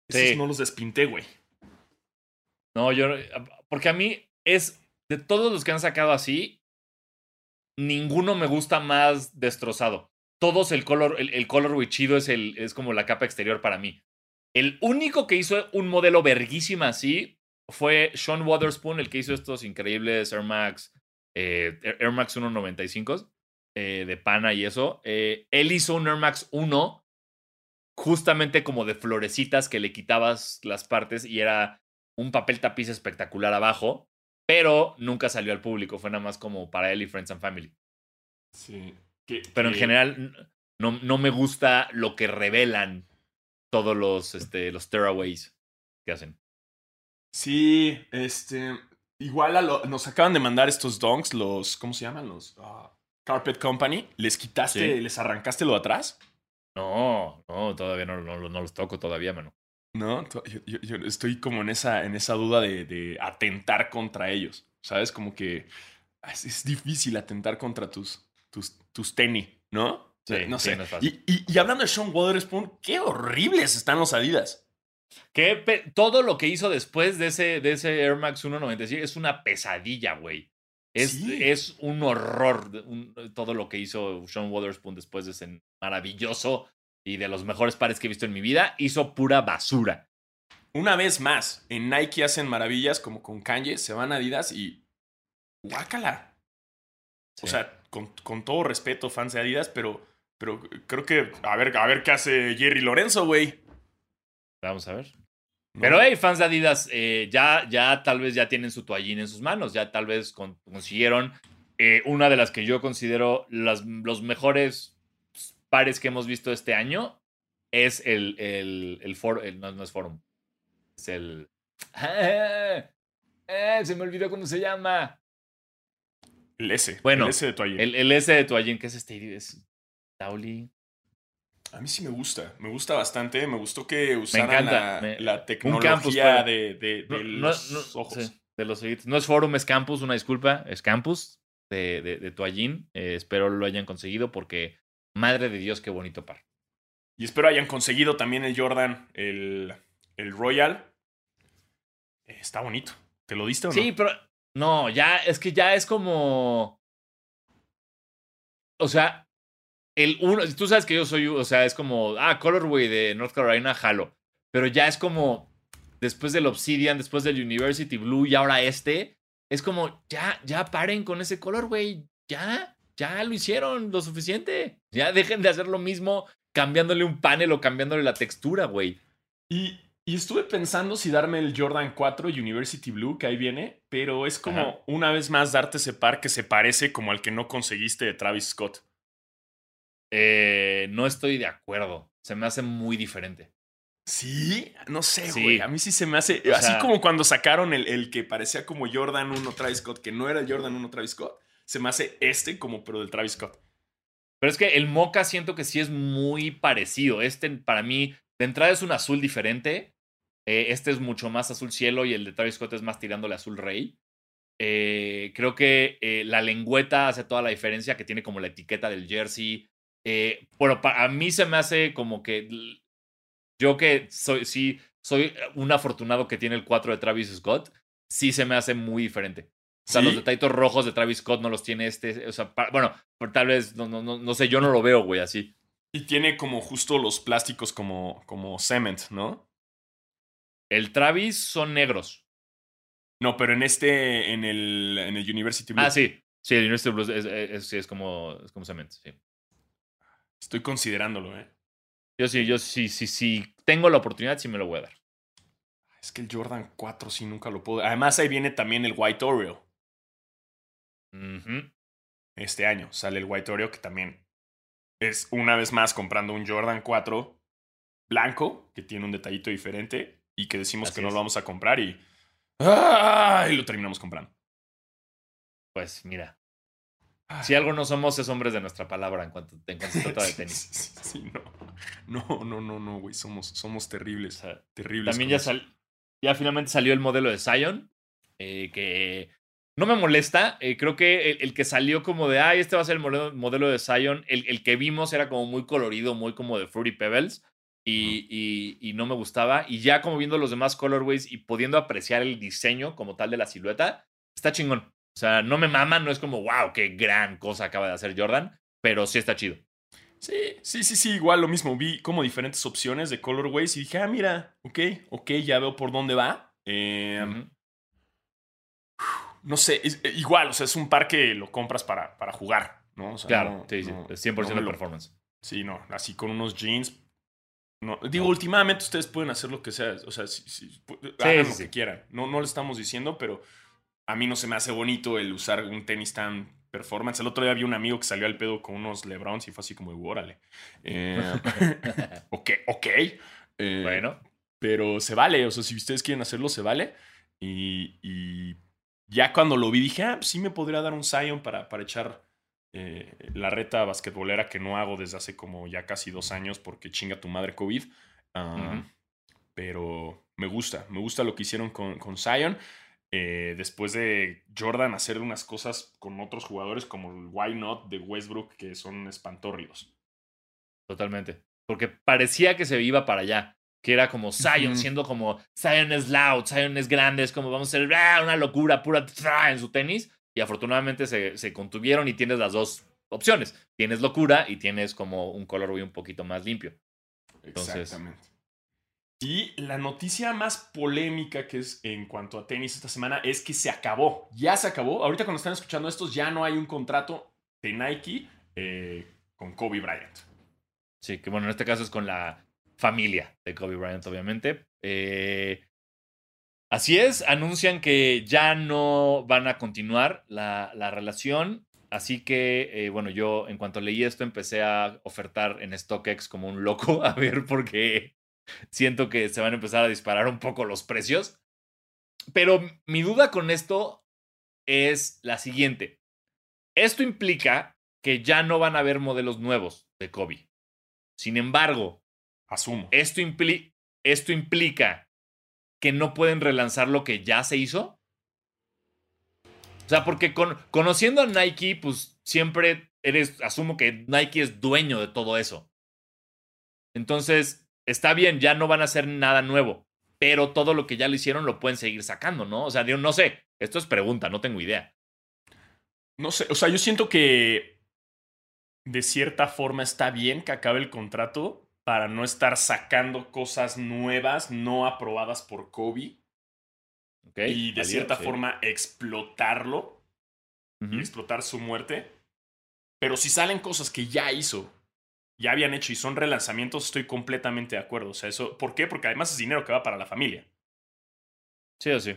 Esos no los despinté, güey. No, yo. Porque a mí es. De todos los que han sacado así, ninguno me gusta más destrozado. Todos el color, el, el colorway chido es, el, es como la capa exterior para mí. El único que hizo un modelo verguísima así fue Sean Waterspoon, el que hizo estos increíbles Air Max, eh, Air Max 195 eh, de pana y eso. Eh, él hizo un Air Max 1 justamente como de florecitas que le quitabas las partes y era un papel tapiz espectacular abajo, pero nunca salió al público, fue nada más como para él y Friends and Family. Sí. Que- Pero en general no, no me gusta lo que revelan todos los, este, los tearaways que hacen. Sí, este. Igual a lo- nos acaban de mandar estos donks, los. ¿Cómo se llaman? Los. ah, Carpet Company. ¿Les quitaste, Sí. les arrancaste lo de atrás? No, no, todavía no, no, no los toco todavía, mano. No, yo, yo- yo estoy como en esa, en esa duda de, de atentar contra ellos. ¿Sabes? Como que es, es difícil atentar contra tus, tus, tus tenis, ¿no? Sí, no sí, sé. no es fácil. y, y- y hablando de Sean Waterspoon, qué horribles están los Adidas. Que todo lo que hizo después de ese, de ese Air Max 197 es una pesadilla, güey. Es, Sí. es un horror un- todo lo que hizo Sean Waterspoon después de ese maravilloso y de los mejores pares que he visto en mi vida. Hizo pura basura. Una vez más, en Nike hacen maravillas como con Kanye, se van a Adidas y. ¡Guácala! O sea, con, con todo respeto, fans de Adidas, pero, pero creo que. A ver, a ver qué hace Jerry Lorenzo, güey. Vamos a ver. ¿No? Pero hey, fans de Adidas, eh, ya, ya tal vez ya tienen su toallín en sus manos, ya tal vez con- consiguieron eh, una de las que yo considero las, los mejores pares que hemos visto este año, es el, el, el, for- el- no, no es Forum, es el... ¡Ah! ¡Eh! se me olvidó cómo se llama. El S. Bueno, el S de toallín. El, el S de toallín, que es este, es Tauli. A mí sí me gusta. Me gusta bastante. Me gustó que usaran la, me- la campus tecnología para- de, de- de No, no- los no- ojos. sí, de los ojitos. No es Forum, es Campus, una disculpa. Es Campus de, de, de Toallín. Eh, espero lo hayan conseguido porque, madre de Dios, qué bonito par. Y espero hayan conseguido también el Jordan, el, el Royal. Eh, Está bonito. ¿Te lo diste o no? Sí, pero no, ya, es que ya es como. O sea, el uno. Tú sabes que yo soy, o sea, es como, ah, Colorway de North Carolina, jalo. Pero ya es como, después del Obsidian, después del University Blue y ahora este, es como, ya, ya paren con ese Colorway. Ya, ya lo hicieron lo suficiente. Ya dejen de hacer lo mismo cambiándole un panel o cambiándole la textura, güey. Y, y estuve pensando si darme el Jordan 4 University Blue, que ahí viene, pero es como Ajá. una vez más darte ese par que se parece como al que no conseguiste de Travis Scott. Eh, no estoy de acuerdo. Se me hace muy diferente. Sí, no sé, Sí. güey. A mí sí se me hace. O así sea- como cuando sacaron el, el que parecía como Jordan 1 Travis Scott, que no era el Jordan 1 Travis Scott. Se me hace este como, pero del Travis Scott. Pero es que el Mocha siento que sí es muy parecido. Este, para mí, de entrada es un azul diferente. Eh, este es mucho más azul cielo y el de Travis Scott es más tirándole azul rey. Eh, creo que eh, la lengüeta hace toda la diferencia, que tiene como la etiqueta del jersey. Eh, bueno, para a mí se me hace como que yo que soy, sí, soy un afortunado que tiene el 4 de Travis Scott, sí se me hace muy diferente. O sea, ¿Sí? los detallitos rojos de Travis Scott no los tiene este. O sea, pa- bueno, tal vez, no, no, no, no sé, yo no lo veo, güey, así. Y tiene como justo los plásticos como, como cement, ¿no? El Travis son negros. No, pero en este, en el, en el University Blue. Ah, sí. Sí, el University Blues es, es, es- sí, es como, es como cement, sí. Estoy considerándolo, ¿eh? Yo sí, yo sí, sí, sí. Tengo la oportunidad, sí me lo voy a dar. Es que el Jordan 4 sí nunca lo puedo. Además, ahí viene también el White Oreo. Este año sale el White Oreo, que también es una vez más comprando un Jordan 4 blanco, que tiene un detallito diferente, y que decimos que no lo vamos a comprar y. ¡Ah! y lo terminamos comprando. Pues mira, si algo no somos, es hombres de nuestra palabra en cuanto, en cuanto se trata de tenis. Sí, no. No, no, no, no, güey. Somos, somos terribles. terribles. También ya, sal, ya finalmente salió el modelo de Zion. Eh, que no me molesta. Eh, creo que el, que salió como de, ay, este va a ser el modelo, de Zion. El, el, que vimos era como muy colorido, muy como de Fruity Pebbles. Y, y, y, no me gustaba. Y ya como viendo los demás colorways y pudiendo apreciar el diseño como tal de la silueta, está chingón. O sea, no me mama, no es como, wow, qué gran cosa acaba de hacer Jordan, pero sí está chido. Sí, sí, sí, sí, igual lo mismo. Vi como diferentes opciones de colorways y dije, ah, mira, ok, ok, ya veo por dónde va. Em, no sé, eh, igual, o sea, es un par que lo compras para, para jugar, ¿no? claro, sí, sí, es 100% de performance. Sí, no, así con unos jeans. No, digo, últimamente ustedes pueden hacer lo que sea, o sea, si, hagan lo que quieran. No, no le estamos diciendo, pero a mí no se me hace bonito el usar un tenis tan performance. El otro día vi un amigo que salió al pedo con unos Lebrons y fue así como, órale. Eh, ok, ok. Eh, bueno. Pero se vale, o sea, si ustedes quieren hacerlo, se vale. Y, ya cuando lo vi dije, ah, pues sí me podría dar un Zion para, para echar eh, la reta basquetbolera que no hago desde hace como ya casi dos años porque chinga tu madre COVID. Ah, pero me gusta, me gusta lo que hicieron con, con Zion. Eh, después de Jordan hacer unas cosas con otros jugadores como el Why Not de Westbrook que son espantorrios. Totalmente. Porque parecía que se iba para allá. Que era como Zion, siendo como Zion es loud, Zion es grande, es como vamos a hacer ah, una locura pura en su tenis. Y afortunadamente se, se, contuvieron y tienes las dos opciones. Tienes locura y tienes como un color un poquito más limpio. Exactamente. Y la noticia más polémica que es en cuanto a tenis esta semana es que se acabó. Ya se acabó. Ahorita cuando están escuchando estos ya no hay un contrato de Nike eh, con Kobe Bryant. Sí, que bueno, en este caso es con la familia de Kobe Bryant, obviamente. Eh, así es, anuncian que ya no van a continuar la, relación. Así que, eh, bueno, yo en cuanto leí esto empecé a ofertar en StockX como un loco a ver por qué siento que se van a empezar a disparar un poco los precios. Pero mi duda con esto es la siguiente. Esto implica que ya no van a haber modelos nuevos de Kobe. Sin embargo, asumo. Esto, esto implica que no pueden relanzar lo que ya se hizo. O sea, porque con, conociendo a Nike, pues siempre eres, asumo que Nike es dueño de todo eso. Entonces, está bien, ya no van a hacer nada nuevo, pero todo lo que ya lo hicieron lo pueden seguir sacando, ¿no? O sea, yo no sé, esto es pregunta, no tengo idea. No sé, o sea, yo siento que de cierta forma está bien que acabe el contrato para no estar sacando cosas nuevas no aprobadas por Kobe. y de cierta forma explotarlo explotar su muerte. Pero si salen cosas que ya hizo ya habían hecho y son relanzamientos, estoy completamente de acuerdo. O sea, eso, ¿por qué? Porque además es dinero que va para la familia. Sí o sí.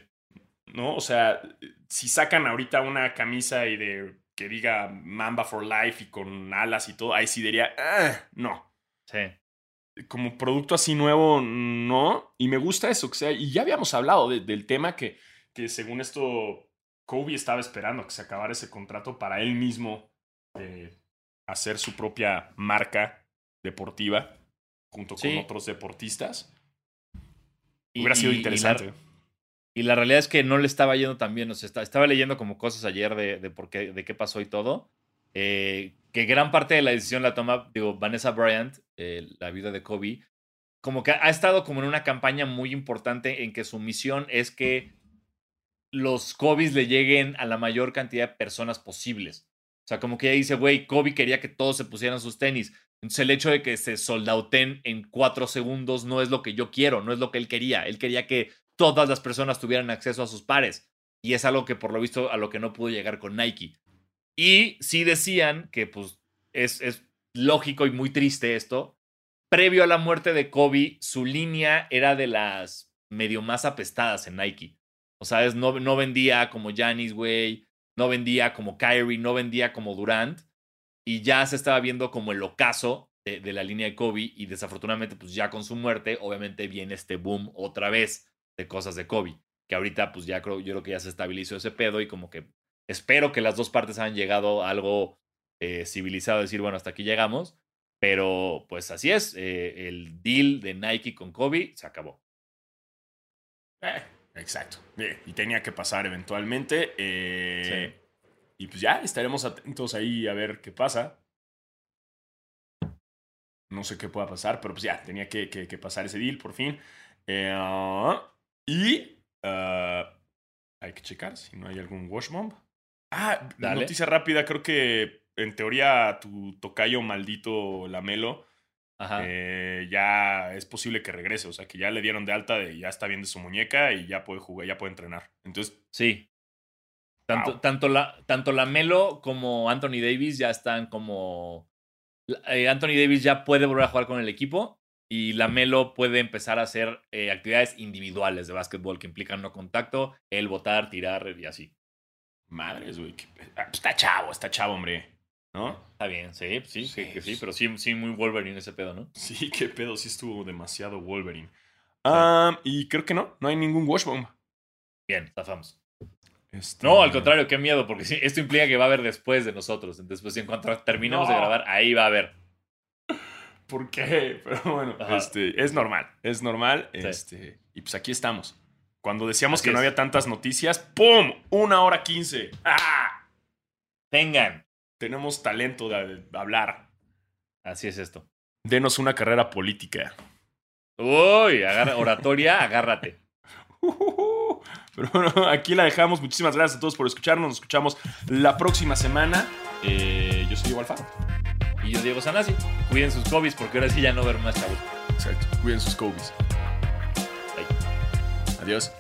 ¿No? O sea, si sacan ahorita una camisa y de que diga Mamba for Life y con alas y todo, ahí sí diría, ah, no. Sí. Como producto así nuevo, no. Y me gusta eso. O sea, y ya habíamos hablado del tema que, que según esto, Kobe estaba esperando que se acabara ese contrato para él mismo eh, hacer su propia marca deportiva junto con otros deportistas. Hubiera sido interesante. Y la, realidad es que no le estaba yendo tan bien. O sea, estaba leyendo como cosas ayer de, por qué, de qué pasó y todo. Eh, que gran parte de la decisión la toma, digo, Vanessa Bryant, eh, la vida de Kobe, como que ha estado como en una campaña muy importante en que su misión es que los Kobe's le lleguen a la mayor cantidad de personas posibles. Sea, como que ella dice, güey, Kobe quería que todos se pusieran sus tenis. Entonces el hecho de que se soldauten en cuatro segundos no es lo que yo quiero, no es lo que él quería. Él quería que todas las personas tuvieran acceso a sus pares. Y es algo que por lo visto a lo que no pudo llegar con Nike. Y sí decían que pues es, es lógico y muy triste esto, previo a la muerte de Kobe, su línea era de las medio más apestadas en Nike. O sea, es, no, no vendía como Giannis, güey, no vendía como Kyrie, no vendía como Durant. Y ya se estaba viendo como el ocaso de, la línea de Kobe. Y desafortunadamente, pues ya con su muerte, obviamente viene este boom otra vez de cosas de Kobe. Que ahorita, pues ya creo, yo creo que ya se estabilizó ese pedo y como que espero que las dos partes hayan llegado algo eh, civilizado, decir, bueno, hasta aquí llegamos. Pero pues así es, eh, el deal de Nike con Kobe se acabó. Eh, exacto. Eh, y tenía que pasar eventualmente. eh, Y pues ya estaremos atentos ahí a ver qué pasa. No sé qué pueda pasar, pero pues ya tenía que, que- que pasar ese deal por fin. Eh, y ah, hay que checar si no hay algún wash bomb. Ah, Dale. noticia rápida. Creo que en teoría tu tocayo maldito Lamelo Ajá. eh, ya es posible que regrese. O sea, que ya le dieron de alta, de, ya está bien de su muñeca y ya puede jugar, ya puede entrenar. Entonces, Sí. Tanto, Wow. tanto, la, tanto la Melo como Anthony Davis ya están como. eh, Anthony Davis ya puede volver a jugar con el equipo y la Melo puede empezar a hacer eh, actividades individuales de básquetbol que implican no contacto, el botar, tirar y así. madres, güey. ah, pues Está chavo, está chavo, hombre. ¿No? Está bien, sí, sí, Sí, que, que sí, pues. pero sí, sí, muy Wolverine ese pedo, ¿no? Sí, qué pedo, sí estuvo demasiado Wolverine. Y creo que no, no hay ningún wash bomb. Bien, zafamos. Este- No, al contrario, qué miedo, porque sí, esto implica que va a haber después de nosotros. Pues en cuanto terminemos de grabar, ahí va a haber. ¿Por qué? Pero bueno, este, es normal, es normal. Sí. Este, y pues aquí estamos. Cuando decíamos Así que no había tantas noticias, ¡pum! Una hora quince. ¡Ah! Tengan. Tenemos talento de hablar. Así es esto. Denos una carrera política. Uy, agarra, oratoria, agárrate. Pero bueno, aquí la dejamos. Muchísimas gracias a todos por escucharnos. Nos escuchamos la próxima semana. Eh, yo soy Diego Alfaro. Y yo Diego Sanasi. Cuiden sus hobbies porque ahora sí ya no ver más chavos. Exacto. Cuiden sus. Bye. Adiós.